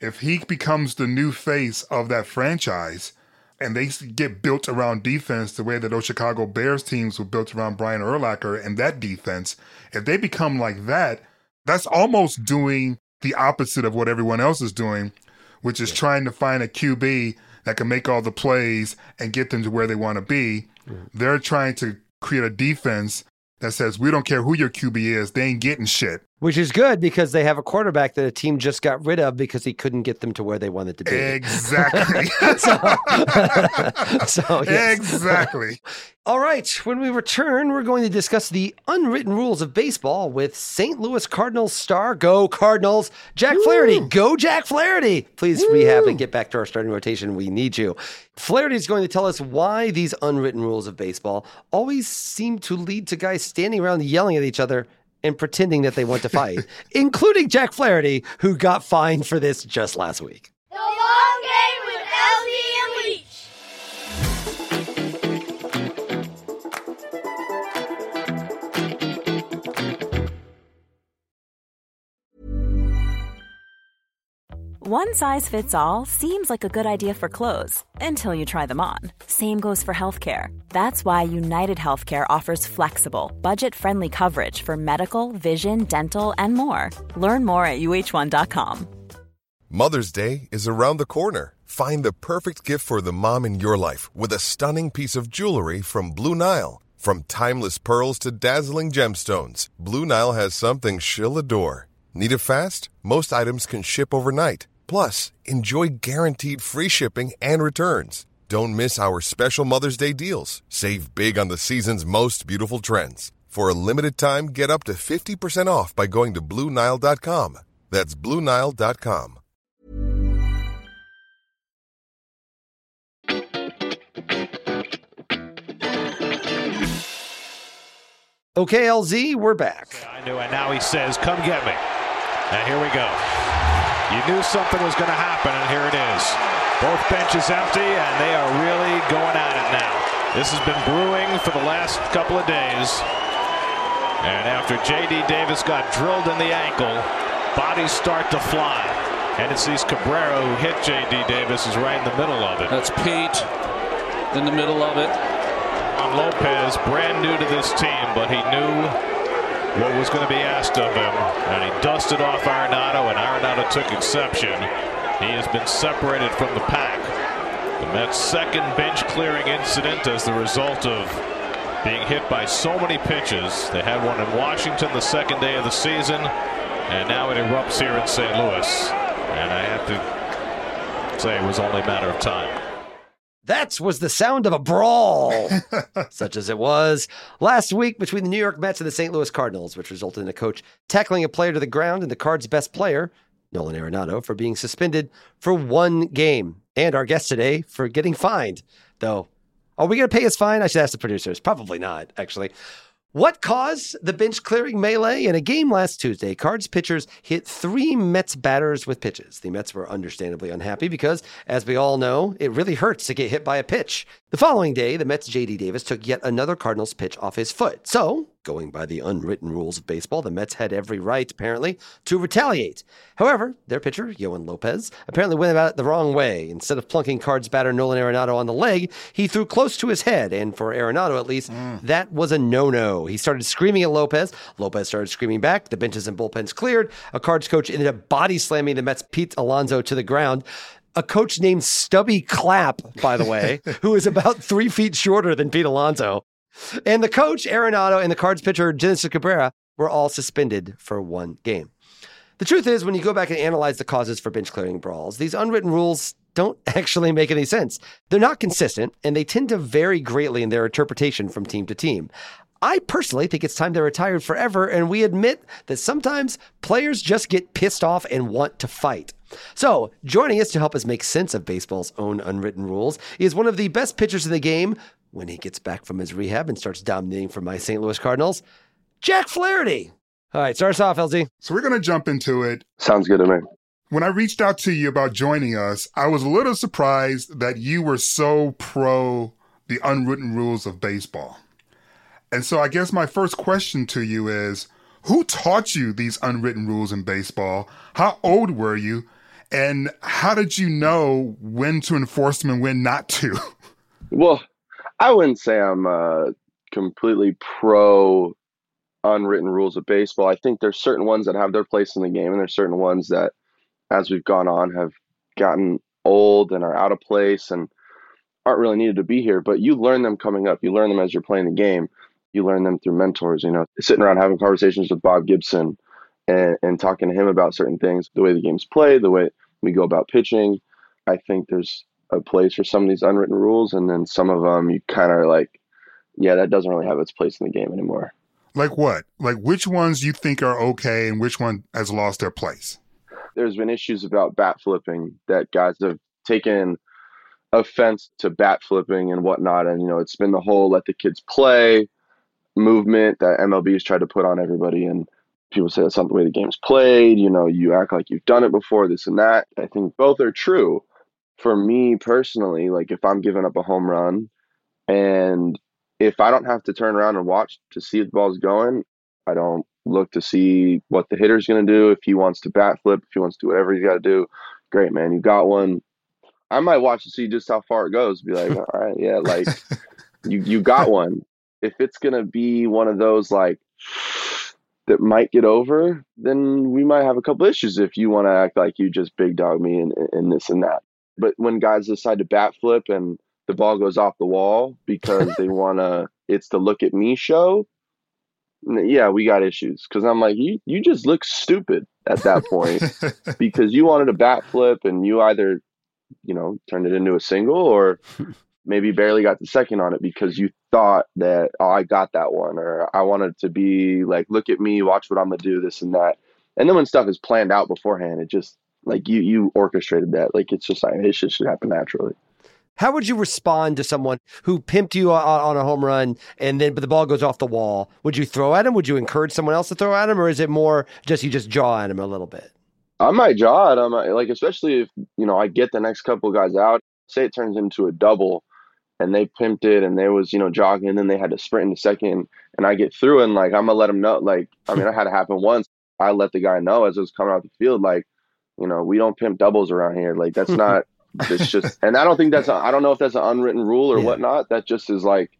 [SPEAKER 3] if he becomes the new face of that franchise and they get built around defense the way that those Chicago Bears teams were built around Brian Urlacher and that defense, if they become like that, that's almost doing the opposite of what everyone else is doing, which is trying to find a QB that can make all the plays and get them to where they want to be. They're trying to create a defense that says, we don't care who your QB is, they ain't getting shit.
[SPEAKER 4] Which is good because they have a quarterback that a team just got rid of because he couldn't get them to where they wanted to be.
[SPEAKER 3] Exactly.
[SPEAKER 4] so, so yes.
[SPEAKER 3] Exactly.
[SPEAKER 4] All right. When we return, we're going to discuss the unwritten rules of baseball with St. Louis Cardinals star, go Cardinals, Jack Woo. Flaherty. Go Jack Flaherty. Please Woo. rehab and get back to our starting rotation. We need you. Flaherty is going to tell us why these unwritten rules of baseball always seem to lead to guys standing around yelling at each other and pretending that they want to fight, including Jack Flaherty, who got fined for this just last week.
[SPEAKER 2] The long game
[SPEAKER 8] One size fits all seems like a good idea for clothes until you try them on. Same goes for healthcare. That's why United Healthcare offers flexible, budget friendly coverage for medical, vision, dental, and more. Learn more at uh1.com.
[SPEAKER 9] Mother's Day is around the corner. Find the perfect gift for the mom in your life with a stunning piece of jewelry from Blue Nile. From timeless pearls to dazzling gemstones, Blue Nile has something she'll adore. Need it fast? Most items can ship overnight. Plus, enjoy guaranteed free shipping and returns. Don't miss our special Mother's Day deals. Save big on the season's most beautiful trends. For a limited time, get up to 50% off by going to Bluenile.com. That's Bluenile.com.
[SPEAKER 4] Okay, LZ, we're back.
[SPEAKER 5] I knew, and now he says, Come get me. And here we go. You knew something was going to happen, and here it is. Both benches empty, and they are really going at it now. This has been brewing for the last couple of days. And after J.D. Davis got drilled in the ankle, bodies start to fly. And Genesis Cabrera, who hit J.D. Davis, is right in the middle of it.
[SPEAKER 10] That's Pete in the middle of it.
[SPEAKER 5] Lopez, brand new to this team, but he knew what was going to be asked of him, and he dusted off Arenado, and Arenado took exception. He has been separated from the pack. The Mets' second bench clearing incident as the result of being hit by so many pitches. They had one in Washington the second day of the season, and now it erupts here in St. Louis. And I have to say it was only a matter of time.
[SPEAKER 4] That was the sound of a brawl, such as it was last week between the New York Mets and the St. Louis Cardinals, which resulted in a coach tackling a player to the ground and the Cards' best player, Nolan Arenado, for being suspended for one game. And our guest today for getting fined. Though, are we going to pay his fine? I should ask the producers. Probably not, actually. What caused the bench clearing melee? In a game last Tuesday, Cards pitchers hit three Mets batters with pitches. The Mets were understandably unhappy because, as we all know, it really hurts to get hit by a pitch. The following day, the Mets' J.D. Davis took yet another Cardinals pitch off his foot. So, going by the unwritten rules of baseball, the Mets had every right, apparently, to retaliate. However, their pitcher, Yoan Lopez, apparently went about it the wrong way. Instead of plunking Cards batter Nolan Arenado on the leg, he threw close to his head, and for Arenado at least, mm. that was a no-no. He started screaming at Lopez. Lopez started screaming back. The benches and bullpens cleared. A Cards coach ended up body slamming the Mets' Pete Alonso to the ground a coach named Stubby Clapp, by the way, who is about three feet shorter than Pete Alonso. And the coach, Arenado, and the Cards pitcher, Genesis Cabrera, were all suspended for one game. The truth is, when you go back and analyze the causes for bench clearing brawls, these unwritten rules don't actually make any sense. They're not consistent, and they tend to vary greatly in their interpretation from team to team. I personally think it's time they retired forever, and we admit that sometimes players just get pissed off and want to fight. So, joining us to help us make sense of baseball's own unwritten rules is one of the best pitchers in the game when he gets back from his rehab and starts dominating for my St. Louis Cardinals, Jack Flaherty. All right, start us off, LZ.
[SPEAKER 3] So we're going to jump into it.
[SPEAKER 11] Sounds good to me.
[SPEAKER 3] When I reached out to you about joining us, I was a little surprised that you were so pro the unwritten rules of baseball. And so I guess my first question to you is who taught you these unwritten rules in baseball? How old were you? And how did you know when to enforce them and when not to?
[SPEAKER 11] Well, I wouldn't say I'm uh, completely pro unwritten rules of baseball. I think there's certain ones that have their place in the game, and there's certain ones that, as we've gone on, have gotten old and are out of place and aren't really needed to be here. But you learn them coming up. You learn them as you're playing the game. You learn them through mentors. You know, sitting around having conversations with Bob Gibson and, and talking to him about certain things, the way the game's played, the way we go about pitching. I think there's a place for some of these unwritten rules, and then some of them you kind of like, yeah, that doesn't really have its place in the game anymore.
[SPEAKER 3] Like what? Like which ones you think are okay and which one has lost their place?
[SPEAKER 11] There's been issues about bat flipping that guys have taken offense to bat flipping and whatnot. And, you know, it's been the whole let the kids play movement that MLB has tried to put on everybody. And people say that's not the way the game's played. You know, you act like you've done it before, this and that. I think both are true. For me personally, like if I'm giving up a home run and if I don't have to turn around and watch to see if the ball's going, I don't look to see what the hitter's going to do. If he wants to bat flip, if he wants to do whatever he's got to do, great, man. You got one. I might watch to see just how far it goes. Be like, all right, yeah, like you you got one. If it's going to be one of those like that might get over, then we might have a couple issues if you want to act like you just big dog me and, and this and that. But when guys decide to bat flip and the ball goes off the wall because they want to it's the look at me show yeah we got issues because i'm like you you just look stupid at that point because you wanted a bat flip and you either you know turned it into a single or maybe barely got the second on it because you thought that oh i got that one or i wanted to be like look at me watch what i'm gonna do this and that and then when stuff is planned out beforehand it just like you you orchestrated that like it's just like it should, should happen naturally
[SPEAKER 4] how would you respond to someone who pimped you on, on, a home run and then but the ball goes off the wall? Would you throw at him? Would you encourage someone else to throw at him, or is it more just you just jaw at him a little bit?
[SPEAKER 11] I might jaw at him, like especially if you know I get the next couple guys out. Say it turns into a double, and they pimped it, and they was you know jogging, and then they had to sprint in the second, and I get through, and like I'm gonna let them know. Like I mean, I had it happen once. I let the guy know as it was coming out the field, like you know we don't pimp doubles around here. Like that's not it's just, and I don't think that's, I don't know if that's an unwritten rule or yeah. whatnot. That just is like,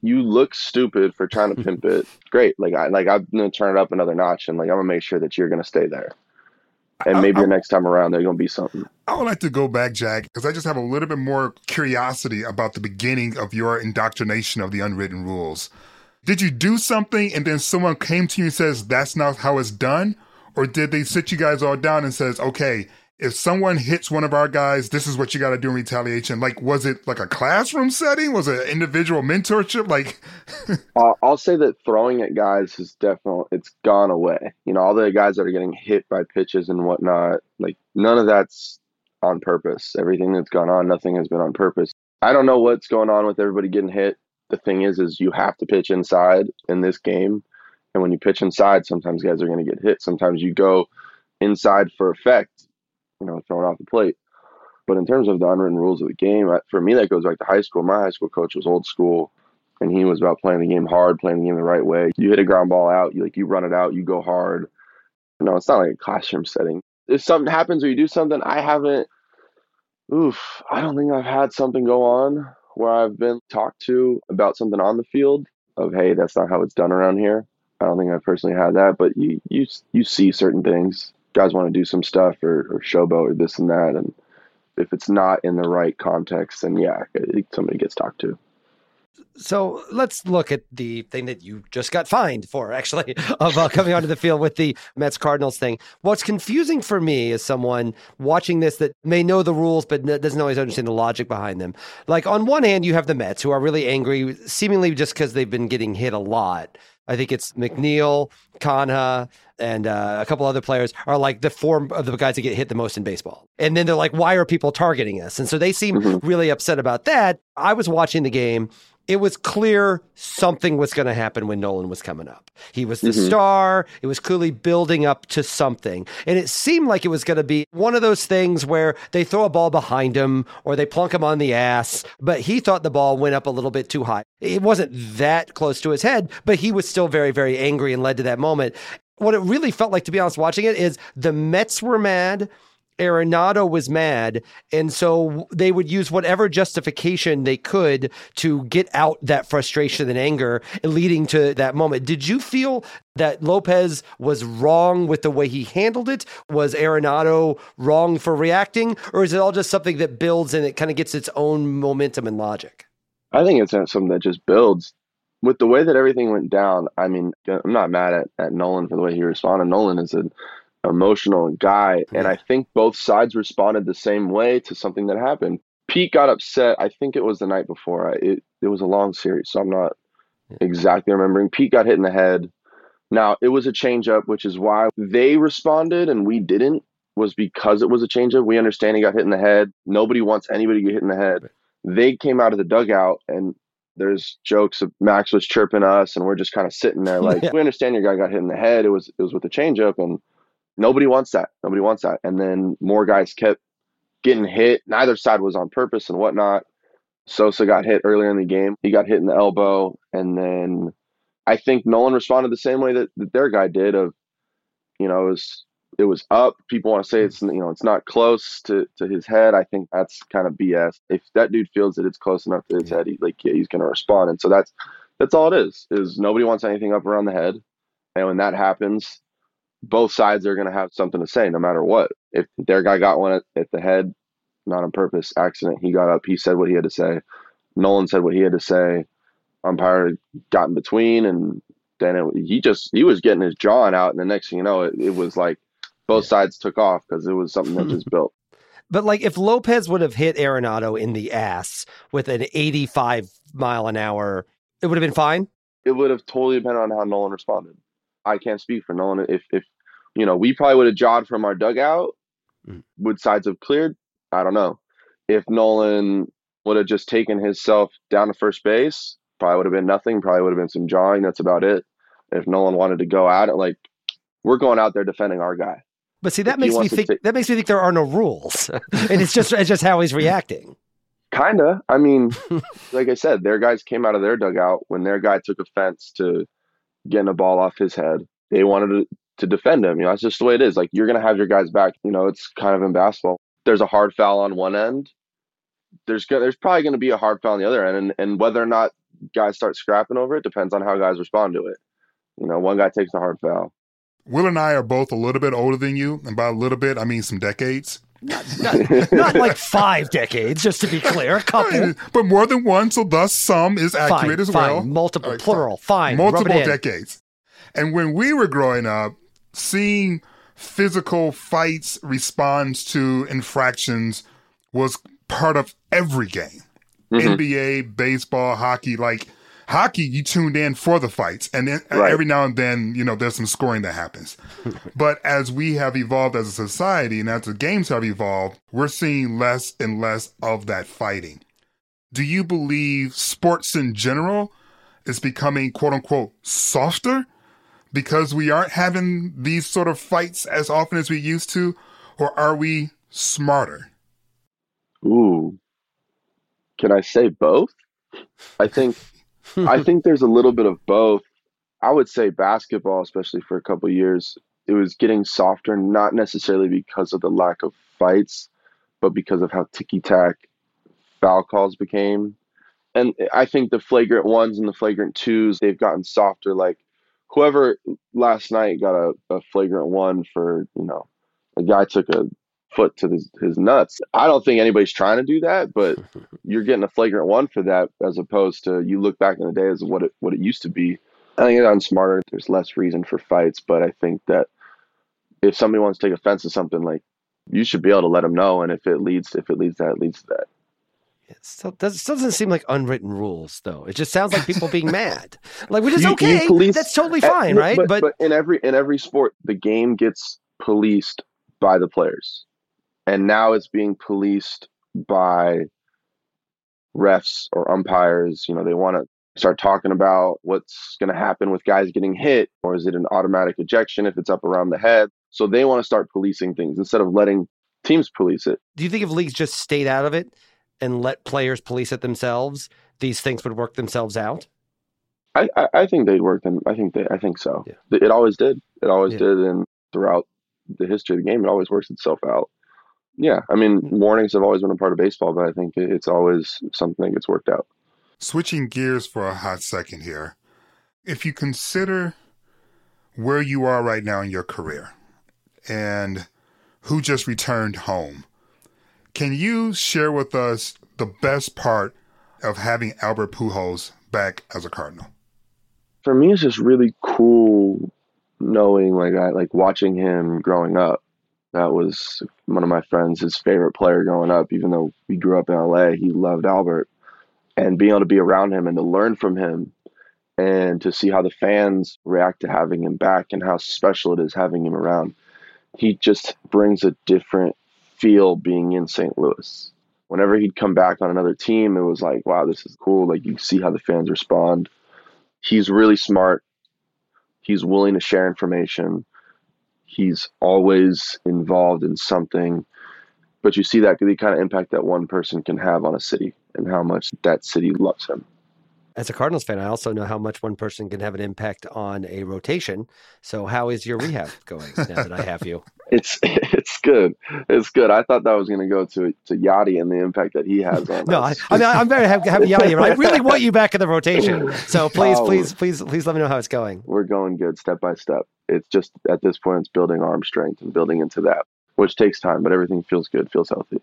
[SPEAKER 11] you look stupid for trying to pimp it. Great. Like I, like I'm going to turn it up another notch and like, I'm gonna make sure that you're going to stay there. And maybe I, I, the next time around, there's going to be something.
[SPEAKER 3] I would like to go back, Jack, because I just have a little bit more curiosity about the beginning of your indoctrination of the unwritten rules. Did you do something and then someone came to you and says, that's not how it's done? Or did they sit you guys all down and says, okay, if someone hits one of our guys, this is what you got to do in retaliation. Like, was it like a classroom setting? Was it individual mentorship? Like,
[SPEAKER 11] uh, I'll say that throwing at guys is definitely it's gone away. You know, all the guys that are getting hit by pitches and whatnot, like none of that's on purpose. Everything that's gone on, nothing has been on purpose. I don't know what's going on with everybody getting hit. The thing is, is you have to pitch inside in this game, and when you pitch inside, sometimes guys are going to get hit. Sometimes you go inside for effect you know, thrown off the plate. But in terms of the unwritten rules of the game, for me, that goes back to high school. My high school coach was old school, and he was about playing the game hard, playing the game the right way. You hit a ground ball out, you like you run it out, you go hard. No, it's not like a classroom setting. If something happens or you do something, I haven't. Oof, I don't think I've had something go on where I've been talked to about something on the field of hey, that's not how it's done around here. I don't think I've personally had that, but you you you see certain things guys want to do some stuff or, or showboat or this and that. And if it's not in the right context, then yeah, somebody gets talked to.
[SPEAKER 4] So let's look at the thing that you just got fined for, actually, of uh, coming onto the field with the Mets Cardinals thing. What's confusing for me is someone watching this that may know the rules but doesn't always understand the logic behind them. Like, on one hand, you have the Mets who are really angry, seemingly just because they've been getting hit a lot. I think it's McNeil, Canha, and uh, a couple other players are like the four of the guys that get hit the most in baseball. And then they're like, why are people targeting us? And so they seem mm-hmm. really upset about that. I was watching the game it was clear something was going to happen when Nolan was coming up. He was the
[SPEAKER 11] Mhm.
[SPEAKER 4] star. It was clearly building up to something. And it seemed like it was going to be one of those things where they throw a ball behind him or they plunk him on the ass, but he thought the ball went up a little bit too high. It wasn't that close to his head, but he was still very, very angry and led to that moment. What it really felt like, to be honest, watching it is the Mets were mad. Arenado was mad, and so they would use whatever justification they could to get out that frustration and anger, leading to that moment. Did you feel that Lopez was wrong with the way he handled it? Was Arenado wrong for reacting, or is it all just something that builds and it kind of gets its own momentum and logic?
[SPEAKER 11] I think it's something that just builds. With the way that everything went down, I mean, I'm not mad at, at Nolan for the way he responded. Nolan is an emotional guy, and I think both sides responded the same way to something that happened. Pete got upset. I think it was the night before. It it was a long series, so I'm not exactly remembering. Pete got hit in the head. Now it was a changeup, which is why they responded and we didn't. Was because it was a changeup. We understand he got hit in the head. Nobody wants anybody to get hit in the head. They came out of the dugout and there's jokes of Max was chirping us and we're just kind of sitting there like
[SPEAKER 4] Yeah.
[SPEAKER 11] we understand your guy got hit in the head. It was it was with a changeup and nobody wants that. Nobody wants that. And then more guys kept getting hit. Neither side was on purpose and whatnot. Sosa got hit earlier in the game. He got hit in the elbow, and then I think Nolan responded the same way that, that their guy did. Of you know, it was it was up. People want to say it's mm. you know it's not close to to his head. I think that's kind of BS. If that dude feels that it's close enough to his head, he, like yeah, he's going to respond. And so that's that's all it is. Is nobody wants anything up around the head, and when that happens, both sides are going to have something to say no matter what. If their guy got one at, at the head, not on purpose, accident, he got up, he said what he had to say. Nolan said what he had to say. Umpire got in between, and then it, he just he was getting his jawing out, and the next thing you know, it, it was like both sides took off because it was something that just built.
[SPEAKER 4] But like if Lopez would have hit Arenado in the ass with an 85 mile an hour, it would have been fine.
[SPEAKER 11] It would have totally depended on how Nolan responded. I can't speak for Nolan. If if you know, we probably would have jogged from our dugout. Mm. Would sides have cleared? I don't know. If Nolan would have just taken himself down to first base, probably would have been nothing. Probably would have been some jawing. That's about it. If Nolan wanted to go at it, like we're going out there defending our guy.
[SPEAKER 4] But see, that makes me
[SPEAKER 11] wants to
[SPEAKER 4] think that makes me think there are no rules, and it's just it's just how he's reacting.
[SPEAKER 11] Kinda. I mean, like I said, their guys came out of their dugout when their guy took offense to getting a ball off his head. They wanted to, to defend him. You know, that's just the way it is. Like you're gonna have your guys back. You know, it's kind of in basketball. There's a hard foul on one end. There's there's probably gonna be a hard foul on the other end, and, and whether or not guys start scrapping over it depends on how guys respond to it. You know, one guy takes a hard foul.
[SPEAKER 3] Will and I are both a little bit older than you, and by a little bit, I mean some decades.
[SPEAKER 4] Not like five decades, just to be clear, a couple.
[SPEAKER 3] But more than one, so thus some is accurate
[SPEAKER 4] Fine,
[SPEAKER 3] as
[SPEAKER 4] fine.
[SPEAKER 3] well.
[SPEAKER 4] Multiple,
[SPEAKER 3] All right,
[SPEAKER 4] plural, fine. Rub it
[SPEAKER 3] Multiple
[SPEAKER 4] in.
[SPEAKER 3] decades. And when we were growing up, seeing physical fights responds to infractions was part of every game.
[SPEAKER 11] Mhm.
[SPEAKER 3] NBA, baseball, hockey, like hockey, you tuned in for the fights. And then uh,
[SPEAKER 11] Right.
[SPEAKER 3] every now and then, you know, there's some scoring that happens. but as we have evolved as a society and as the games have evolved, we're seeing less and less of that fighting. Do you believe sports in general is becoming quote unquote softer because we aren't having these sort of fights as often as we used to? Or are we smarter?
[SPEAKER 11] Ooh. Can I say both? I think I think there's a little bit of both. I would say basketball, especially for a couple of years, it was getting softer, not necessarily because of the lack of fights, but because of how ticky tack foul calls became. And I think the flagrant ones and the flagrant twos, they've gotten softer. Like whoever last night got a, a flagrant one for, you know, a guy took a foot to his, his nuts. I don't think anybody's trying to do that, but you're getting a flagrant one for that as opposed to you look back in the day as what it what it used to be. I think it's gotten smarter. There's less reason for fights, but I think that if somebody wants to take offense to something, like you should be able to let them know, and if it leads if it leads that, it leads to that.
[SPEAKER 4] It still, does, still doesn't seem like unwritten rules, though. It just sounds like people being mad. Like, which is
[SPEAKER 11] You- you
[SPEAKER 4] okay.
[SPEAKER 11] police-
[SPEAKER 4] That's totally fine,
[SPEAKER 11] no,
[SPEAKER 4] right?
[SPEAKER 11] But, but in every in every sport, the game gets policed by the players, and now it's being policed by refs or umpires, you know, they want to start talking about what's going to happen with guys getting hit, or is it an automatic ejection if it's up around the head? So they want to start policing things instead of letting teams police it.
[SPEAKER 4] Do you think if leagues just stayed out of it and let players police it themselves, these things would work themselves out?
[SPEAKER 11] I, I, I think they'd work them. I think they. I think so. Yeah. It always did. It always yeah. did, and throughout the history of the game, it always works itself out. Yeah, I mean, warnings have always been a part of baseball, but I think it's always something that gets worked out.
[SPEAKER 3] Switching gears for a hot second here, if you consider where you are right now in your career and who just returned home, can you share with us the best part of having Albert Pujols back as a Cardinal?
[SPEAKER 11] For me, it's just really cool knowing, like, I like watching him growing up. That was one of my friends, his favorite player growing up. Even though we grew up in LA, he loved Albert and being able to be around him and to learn from him and to see how the fans react to having him back and how special it is having him around. He just brings a different feel being in St. Louis. Whenever he'd come back on another team, it was like, wow, this is cool. Like you see how the fans respond. He's really smart. He's willing to share information. He's always involved in something but you see that the kind of impact that one person can have on a city and how much that city loves him.
[SPEAKER 4] As a Cardinals fan, I also know how much one person can have an impact on a rotation. So, how is your rehab going now that I have you?
[SPEAKER 11] It's it's good. It's good. I thought that was going to go to to Yadi and the impact that he has on.
[SPEAKER 4] no, I, I, mean I'm very happy, happy Yadi. I really want you back in the rotation. So please, oh, please, please, please let me know how it's going.
[SPEAKER 11] We're going good, step by step. It's just at this point, it's building arm strength and building into that which takes time, but everything feels good, feels healthy.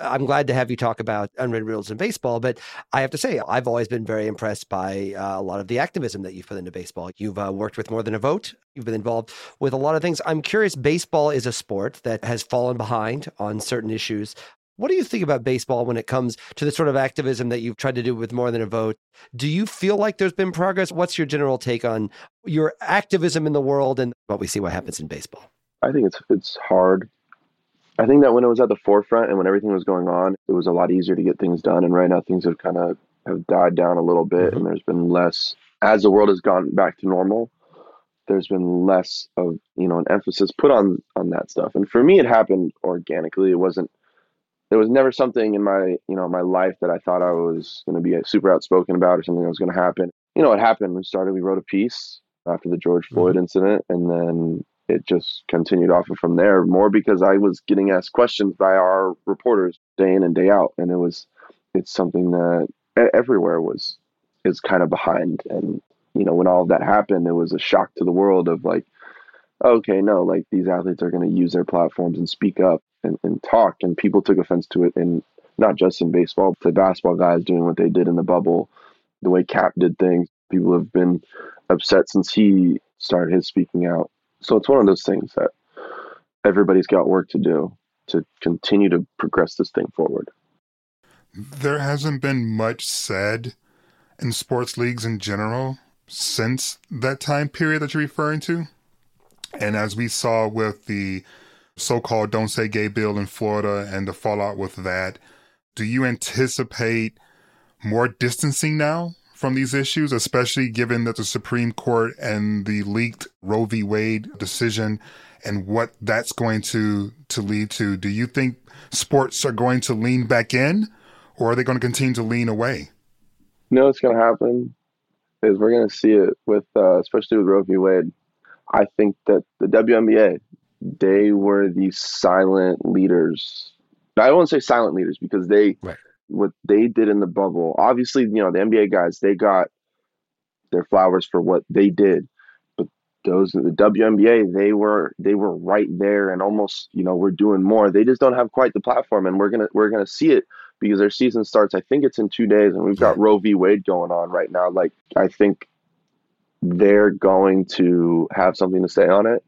[SPEAKER 4] I'm glad to have you talk about unwritten rules in baseball, but I have to say, I've always been very impressed by uh, a lot of the activism that you've put into baseball. You've uh, worked with More Than a Vote, you've been involved with a lot of things. I'm curious, baseball is a sport that has fallen behind on certain issues. What do you think about baseball when it comes to the sort of activism that you've tried to do with More Than a Vote? Do you feel like there's been progress? What's your general take on your activism in the world and what we see what happens in baseball?
[SPEAKER 11] I think it's it's hard I think that when it was at the forefront and when everything was going on, it was a lot easier to get things done. And right now, things have kind of have died down a little bit, mm-hmm. and there's been less as the world has gone back to normal. There's been less of you know an emphasis put on on that stuff. And for me, it happened organically. It wasn't. There was never something in my you know my life that I thought I was going to be super outspoken about or something that was going to happen. You know, it happened. We started. We wrote a piece after the George Floyd mm-hmm. incident, and then it just continued off of from there more because I was getting asked questions by our reporters day in and day out. And it was, it's something that everywhere was, is kind of behind. And, you know, when all of that happened, it was a shock to the world of like, okay, no, like these athletes are going to use their platforms and speak up and, and talk. And people took offense to it. And not just in baseball, the basketball guys doing what they did in the bubble, the way Kap did things. People have been upset since he started his speaking out so it's one of those things that everybody's got work to do to continue to progress this thing forward.
[SPEAKER 3] There hasn't been much said in sports leagues in general since that time period that you're referring to. And as we saw with the so called Don't Say Gay bill in Florida and the fallout with that, do you anticipate more distancing now from these issues, especially given that the Supreme Court and the leaked Roe v. Wade decision and what that's going to, to lead to. Do you think sports are going to lean back in or are they going to continue to lean away?
[SPEAKER 11] No, it's going to happen is we're going to see it with, uh, especially with Roe v. Wade. I think that the WNBA, they were the silent leaders. I won't say silent leaders because they right what they did in the bubble. Obviously, you know, the NBA guys, they got their flowers for what they did. But those the WNBA, they were they were right there and almost, you know, we're doing more. They just don't have quite the platform and we're gonna we're gonna see it because their season starts, I think it's in two days, and we've got Roe v. Wade going on right now. Like I think they're going to have something to say on it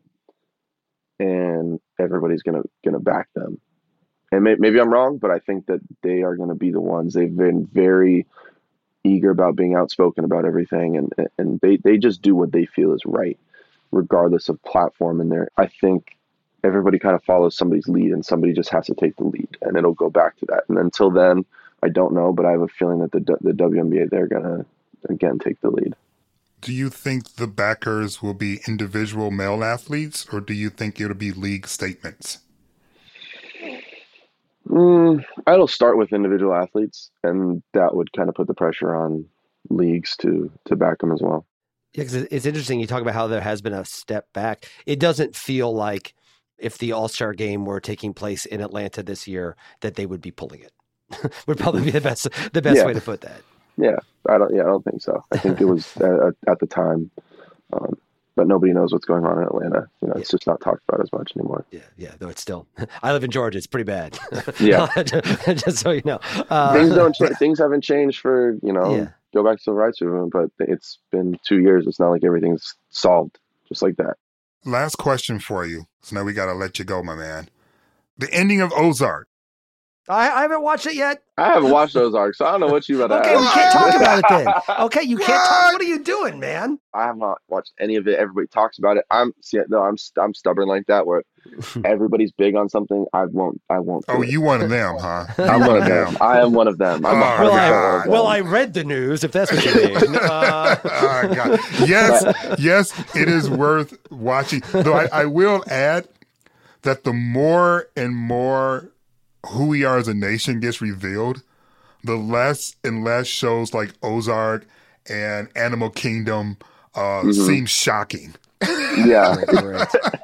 [SPEAKER 11] and everybody's gonna gonna back them and may, maybe I'm wrong, but I think that they are going to be the ones. They've been very eager about being outspoken about everything, and and they they just do what they feel is right, regardless of platform. And there, I think everybody kind of follows somebody's lead, and somebody just has to take the lead, and it'll go back to that. And until then, I don't know, but I have a feeling that the the WNBA they're gonna again take the lead.
[SPEAKER 3] Do you think the backers will be individual male athletes, or do you think it'll be league statements?
[SPEAKER 11] Mm, it'll start with individual athletes, and that would kind of put the pressure on leagues to to back them as well.
[SPEAKER 4] Yeah, because it's interesting. You talk about how there has been a step back. It doesn't feel like if the All Star game were taking place in Atlanta this year, that they would be pulling it. would probably be the best the best yeah. way to put that.
[SPEAKER 11] Yeah, I don't. Yeah, I don't think so. I think it was at, at the time. Um, but nobody knows what's going on in Atlanta. You know, it's yeah. just not talked about as much anymore.
[SPEAKER 4] Yeah, yeah. Though it's still, I live in Georgia. It's pretty bad.
[SPEAKER 11] yeah,
[SPEAKER 4] just so you know,
[SPEAKER 11] uh, things don't. Cha- things haven't changed for you know. Yeah. Go back to the rights movement, but it's been two years. It's not like everything's solved just like that.
[SPEAKER 3] Last question for you. So now we got to let you go, my man. The ending of Ozark.
[SPEAKER 4] I, I, haven't watched it yet.
[SPEAKER 11] I haven't watched Ozark, so I don't know what you about
[SPEAKER 4] Okay, we can't talk about it then. Okay, you can't talk. What are you doing, man?
[SPEAKER 11] I have not watched any of it. Everybody talks about it. I'm see, no, I'm I'm stubborn like that. Where everybody's big on something, I won't. I won't.
[SPEAKER 3] Oh, you one of them, huh?
[SPEAKER 11] I'm one of them. I am one of them. I'm oh,
[SPEAKER 4] well, I, well, I read the news. If that's what you mean. Uh...
[SPEAKER 3] oh, yes, yes, it is worth watching. Though I, I will add that the more and more who we are as a nation gets revealed, the less and less shows like Ozark and Animal Kingdom uh, mm-hmm. seem shocking.
[SPEAKER 11] Yeah,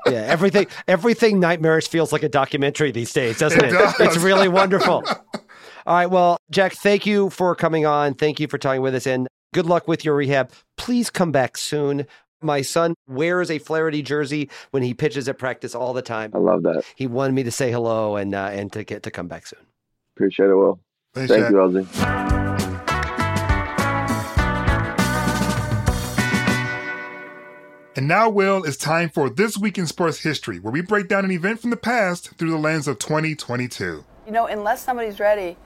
[SPEAKER 4] yeah. Everything, everything nightmarish feels like a documentary these days, doesn't it? it? Does. It's really wonderful. All right, well, Jack, thank you for coming on. Thank you for talking with us, and good luck with your rehab. Please come back soon. My son wears a Flaherty jersey when he pitches at practice all the time.
[SPEAKER 11] I love that.
[SPEAKER 4] He wanted me to say hello and uh, and to get to come back soon.
[SPEAKER 11] Appreciate it, Will. Thanks, Thank Jack. you, LZ.
[SPEAKER 3] And now, Will, it's time for This Week in Sports History, where we break down an event from the past through the lens of 2022.
[SPEAKER 12] You know, unless somebody's ready,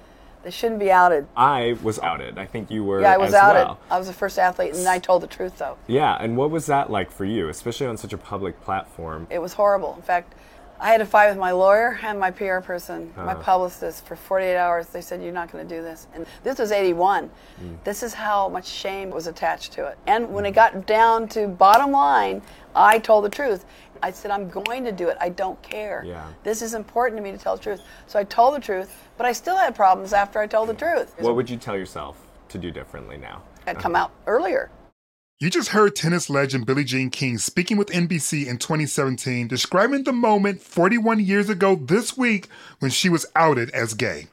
[SPEAKER 12] they shouldn't be outed.
[SPEAKER 13] I was outed. I think you were.
[SPEAKER 12] Yeah, I was outed.
[SPEAKER 13] Well.
[SPEAKER 12] I was the first athlete, and I told the truth though.
[SPEAKER 13] Yeah, and what was that like for you, especially on such a public platform?
[SPEAKER 12] It was horrible. In fact, I had to fight with my lawyer and my PR person, uh-huh. my publicist, for 48 hours. They said, You're not going to do this. And this was 81. Mm. This is how much shame was attached to it. And when it got down to bottom line, I told the truth. I said, I'm going to do it. I don't care.
[SPEAKER 13] Yeah.
[SPEAKER 12] This is important to me to tell the truth. So I told the truth, but I still had problems after I told the truth.
[SPEAKER 13] What would you tell yourself to do differently now?
[SPEAKER 12] I'd come out earlier.
[SPEAKER 3] You just heard tennis legend Billie Jean King speaking with NBC in 2017, describing the moment 41 years ago this week when she was outed as gay.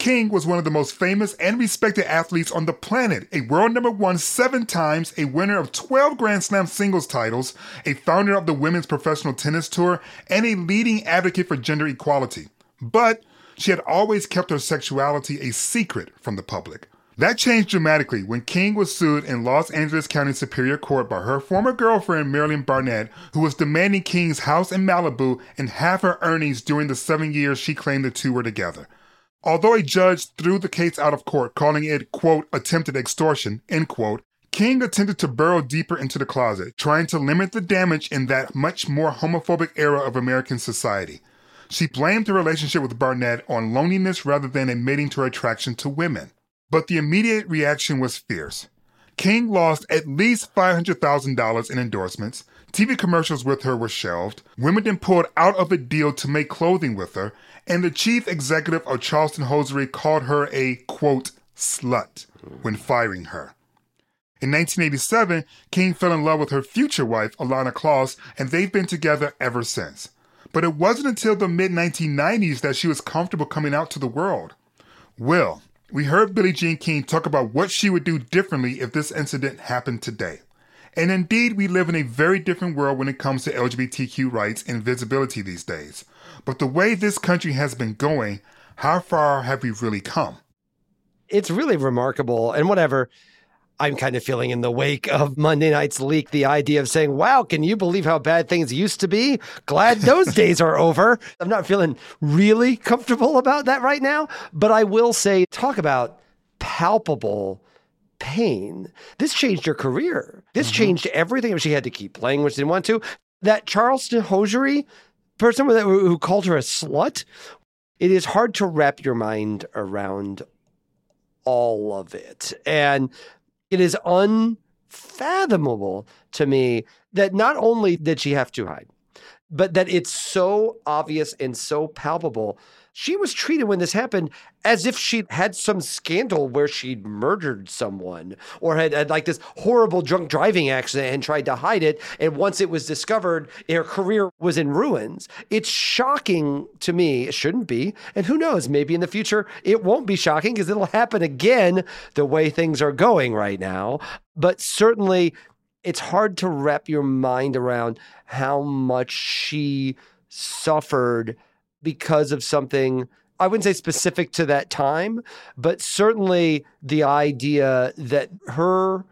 [SPEAKER 3] King was one of the most famous and respected athletes on the planet, a world number one seven times, a winner of 12 Grand Slam singles titles, a founder of the Women's Professional Tennis Tour, and a leading advocate for gender equality. But she had always kept her sexuality a secret from the public. That changed dramatically when King was sued in Los Angeles County Superior Court by her former girlfriend Marilyn Barnett, who was demanding King's house in Malibu and half her earnings during the seven years she claimed the two were together. Although a judge threw the case out of court, calling it, quote, attempted extortion, end quote, King attempted to burrow deeper into the closet, trying to limit the damage in that much more homophobic era of American society. She blamed her relationship with Barnett on loneliness rather than admitting to her attraction to women. But the immediate reaction was fierce. King lost at least $500,000 in endorsements, TV commercials with her were shelved, Wimbledon pulled out of a deal to make clothing with her, and the chief executive of Charleston Hosiery called her a, quote, slut when firing her. In 1987, King fell in love with her future wife, Ilana Kloss, and they've been together ever since. But it wasn't until the mid 1990s that she was comfortable coming out to the world. Well, we heard Billie Jean King talk about what she would do differently if this incident happened today. And indeed, we live in a very different world when it comes to LGBTQ rights and visibility these days. But the way this country has been going, how far have we really come?
[SPEAKER 4] It's really remarkable. And whatever, I'm kind of feeling in the wake of Monday night's leak the idea of saying, wow, can you believe how bad things used to be? Glad those days are over. I'm not feeling really comfortable about that right now. But I will say, talk about palpable pain. This changed her career. This mm-hmm. changed everything. She had to keep playing, which she didn't want to. That Charleston hosiery person who called her a slut, it is hard to wrap your mind around all of it. And it is unfathomable to me that not only did she have to hide, but that it's so obvious and so palpable. She was treated when this happened as if she had some scandal where she'd murdered someone or had, had like this horrible drunk driving accident and tried to hide it. And once it was discovered, her career was in ruins. It's shocking to me. It shouldn't be. And who knows, maybe in the future it won't be shocking because it'll happen again the way things are going right now. But certainly it's hard to wrap your mind around how much she suffered because of something I wouldn't say specific to that time, but certainly the idea that her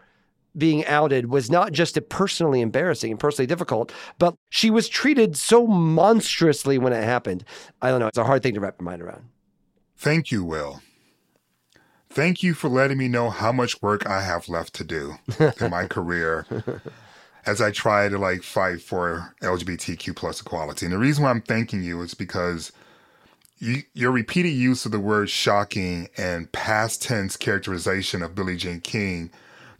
[SPEAKER 4] being outed was not just personally embarrassing and personally difficult, but she was treated so monstrously when it happened. I don't know. It's a hard thing to wrap your mind around.
[SPEAKER 3] Thank you, Will. Thank you for letting me know how much work I have left to do in my career as I try to like fight for LGBTQ plus equality. And the reason why I'm thanking you is because you, your repeated use of the word shocking and past tense characterization of Billie Jean King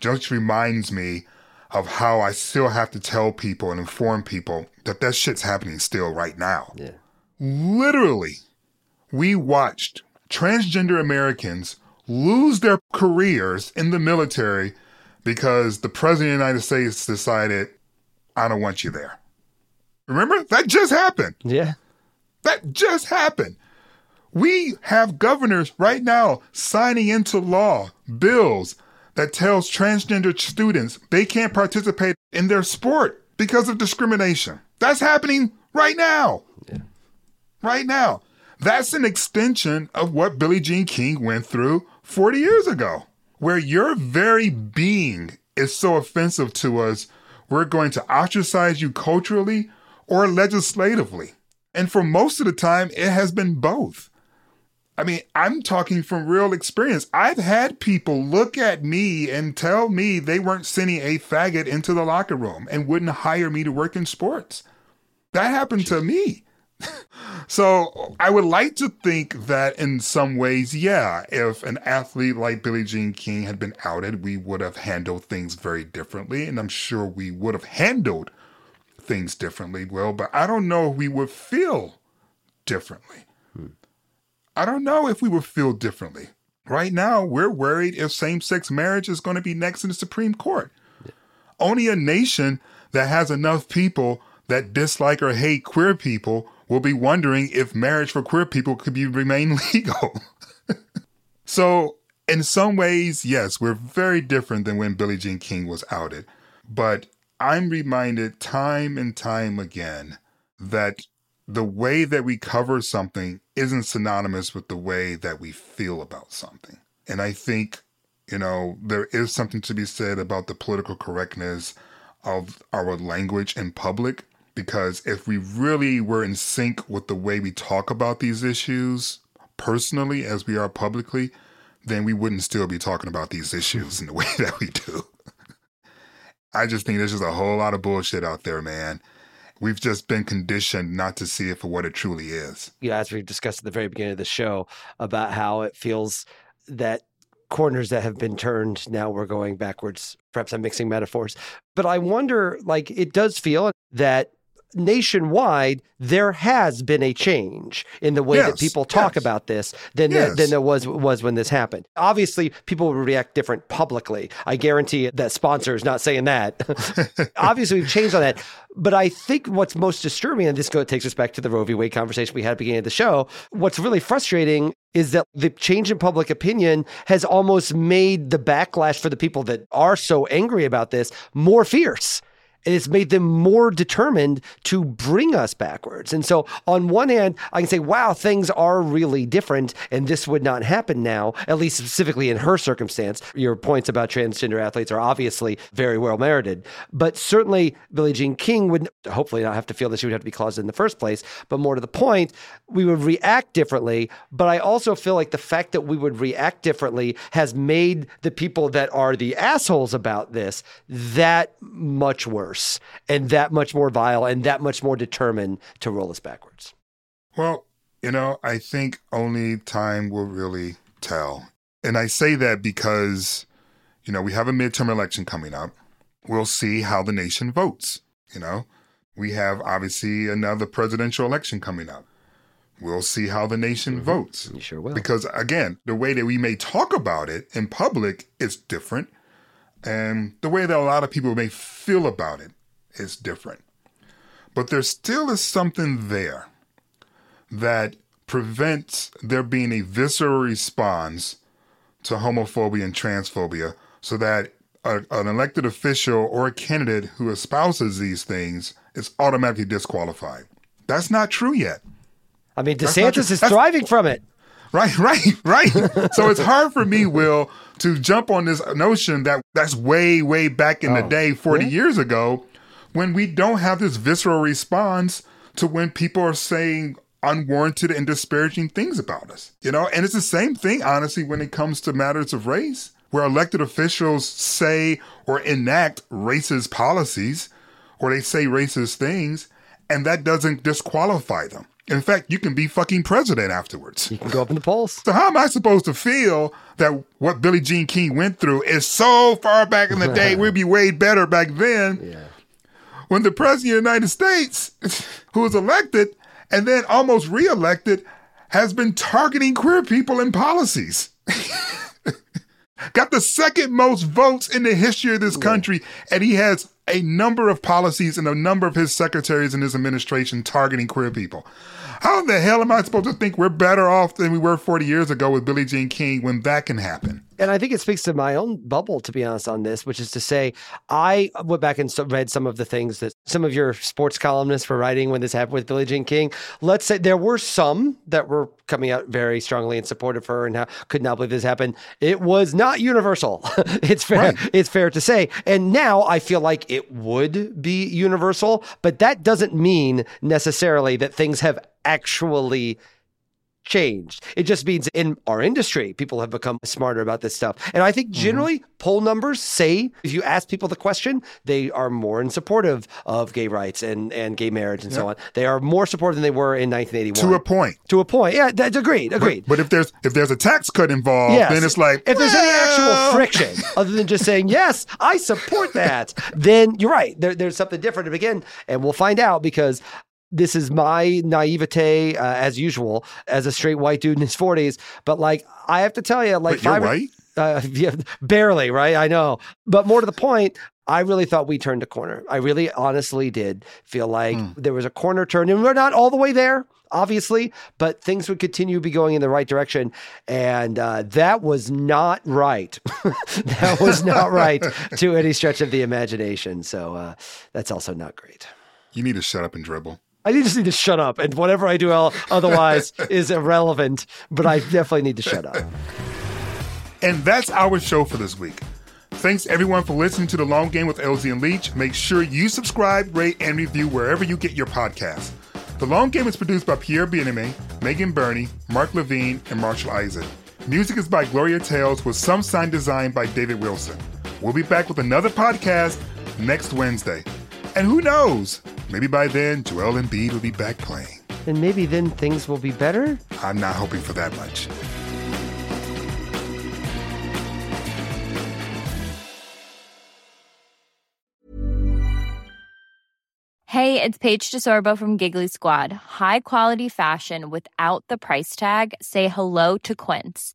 [SPEAKER 3] just reminds me of how I still have to tell people and inform people that that shit's happening still right now.
[SPEAKER 4] Yeah.
[SPEAKER 3] Literally, we watched transgender Americans lose their careers in the military because the president of the United States decided, I don't want you there. Remember? That just happened.
[SPEAKER 4] Yeah.
[SPEAKER 3] That just happened. We have governors right now signing into law bills that tells transgender students they can't participate in their sport because of discrimination. That's happening right now.
[SPEAKER 4] Yeah.
[SPEAKER 3] Right now. That's an extension of what Billie Jean King went through 40 years ago, where your very being is so offensive to us, we're going to ostracize you culturally or legislatively. And for most of the time, it has been both. I mean, I'm talking from real experience. I've had people look at me and tell me they weren't sending a faggot into the locker room and wouldn't hire me to work in sports. That happened to me. so I would like to think that in some ways, yeah, if an athlete like Billie Jean King had been outed, we would have handled things very differently. And I'm sure we would have handled things differently, well, but I don't know if we would feel differently. I don't know if we would feel differently. Right now, we're worried if same sex marriage is going to be next in the Supreme Court. Yeah. Only a nation that has enough people that dislike or hate queer people will be wondering if marriage for queer people could be remain legal. so, in some ways, yes, we're very different than when Billie Jean King was outed. But I'm reminded time and time again that the way that we cover something isn't synonymous with the way that we feel about something. And I think, you know, there is something to be said about the political correctness of our language in public. Because if we really were in sync with the way we talk about these issues personally as we are publicly, then we wouldn't still be talking about these issues in the way that we do. I just think there's just a whole lot of bullshit out there, man. We've just been conditioned not to see it for what it truly is.
[SPEAKER 4] Yeah, as we discussed at the very beginning of the show about how it feels that corners that have been turned now we're going backwards. Perhaps I'm mixing metaphors, but I wonder like it does feel that nationwide, there has been a change in the way yes, that people talk yes. about this than yes. than there was was when this happened. Obviously, people will react different publicly. I guarantee that sponsor is not saying that. Obviously, we've changed on that. But I think what's most disturbing, and this takes us back to the Roe v. Wade conversation we had at the beginning of the show. What's really frustrating is that the change in public opinion has almost made the backlash for the people that are so angry about this more fierce and it's made them more determined to bring us backwards. And so, on one hand, I can say, wow, things are really different, and this would not happen now, at least specifically in her circumstance. Your points about transgender athletes are obviously very well merited. But certainly, Billie Jean King would hopefully not have to feel that she would have to be closeted in the first place. But more to the point, we would react differently. But I also feel like the fact that we would react differently has made the people that are the assholes about this that much worse worse and that much more vile and that much more determined to roll us backwards?
[SPEAKER 3] Well, you know, I think only time will really tell. And I say that because, you know, we have a midterm election coming up. We'll see how the nation votes. You know, we have obviously another presidential election coming up. We'll see how the nation mm-hmm. votes.
[SPEAKER 4] You sure will.
[SPEAKER 3] Because again, the way that we may talk about it in public is different. And the way that a lot of people may feel about it is different. But there still is something there that prevents there being a visceral response to homophobia and transphobia so that a, an elected official or a candidate who espouses these things is automatically disqualified. That's not true yet.
[SPEAKER 4] I mean, DeSantis is thriving from it.
[SPEAKER 3] Right, right, right. so it's hard for me, Will, to jump on this notion that that's way, way back in oh, the day, 40 yeah? years ago, when we don't have this visceral response to when people are saying unwarranted and disparaging things about us. You know, and it's the same thing, honestly, when it comes to matters of race, where elected officials say or enact racist policies or they say racist things, and that doesn't disqualify them. In fact, you can be fucking president afterwards.
[SPEAKER 4] You can go up in the polls.
[SPEAKER 3] So how am I supposed to feel that what Billie Jean King went through is so far back in the day, we'd be way better back then? Yeah. When the president of the United States, who was elected and then almost reelected, has been targeting queer people in policies. Got the second most votes in the history of this country, and he has a number of policies and a number of his secretaries in his administration targeting queer people. How in the hell am I supposed to think we're better off than we were 40 years ago with Billie Jean King when that can happen?
[SPEAKER 4] And I think it speaks to my own bubble, to be honest, on this, which is to say, I went back and read some of the things that some of your sports columnists were writing when this happened with Billie Jean King. Let's say there were some that were coming out very strongly in support of her and how, could not believe this happened. It was not universal. it's fair. Right. It's fair to say. And now I feel like it would be universal, but that doesn't mean necessarily that things have actually changed. It just means in our industry, people have become smarter about this stuff. And I think mm-hmm. generally mm-hmm. poll numbers say if you ask people the question, they are more in supportive of gay rights and, and gay marriage and yeah. so on. They are more supportive than they were in 1981.
[SPEAKER 3] To a point.
[SPEAKER 4] To a point. Yeah, that's agreed. Agreed.
[SPEAKER 3] But, but if there's if there's a tax cut involved, yes. then it's like
[SPEAKER 4] if there's any actual friction other than just saying yes, I support that, then you're right. There, there's something different to begin, and we'll find out because this is my naivete uh, as usual as a straight white dude in his 40s but like i have to tell you like
[SPEAKER 3] Wait, you're white
[SPEAKER 4] uh, yeah, barely right i know but more to the point I really thought we turned a corner. I really honestly did feel like mm. there was a corner turn, and we're not all the way there, obviously, but things would continue to be going in the right direction. And uh, that was not right. that was not right to any stretch of the imagination. So uh, that's also not great.
[SPEAKER 3] You need to shut up and dribble.
[SPEAKER 4] I just need to shut up, and whatever I do otherwise is irrelevant. But I definitely need to shut up.
[SPEAKER 3] And that's our show for this week. Thanks everyone for listening to the Long Game with LZ and Leitch. Make sure you subscribe, rate, and review wherever you get your podcasts. The Long Game is produced by Pierre Bienaimé, Megan Burney, Mark Levine, and Marshall Isaac. Music is by Gloria Tales with some sign design by David Wilson. We'll be back with another podcast next Wednesday. And who knows? Maybe by then, Joel Embiid will be back playing.
[SPEAKER 4] And maybe then things will be better?
[SPEAKER 3] I'm not hoping for that much.
[SPEAKER 14] Hey, it's Paige DeSorbo from Giggly Squad. High quality fashion without the price tag? Say hello to Quince.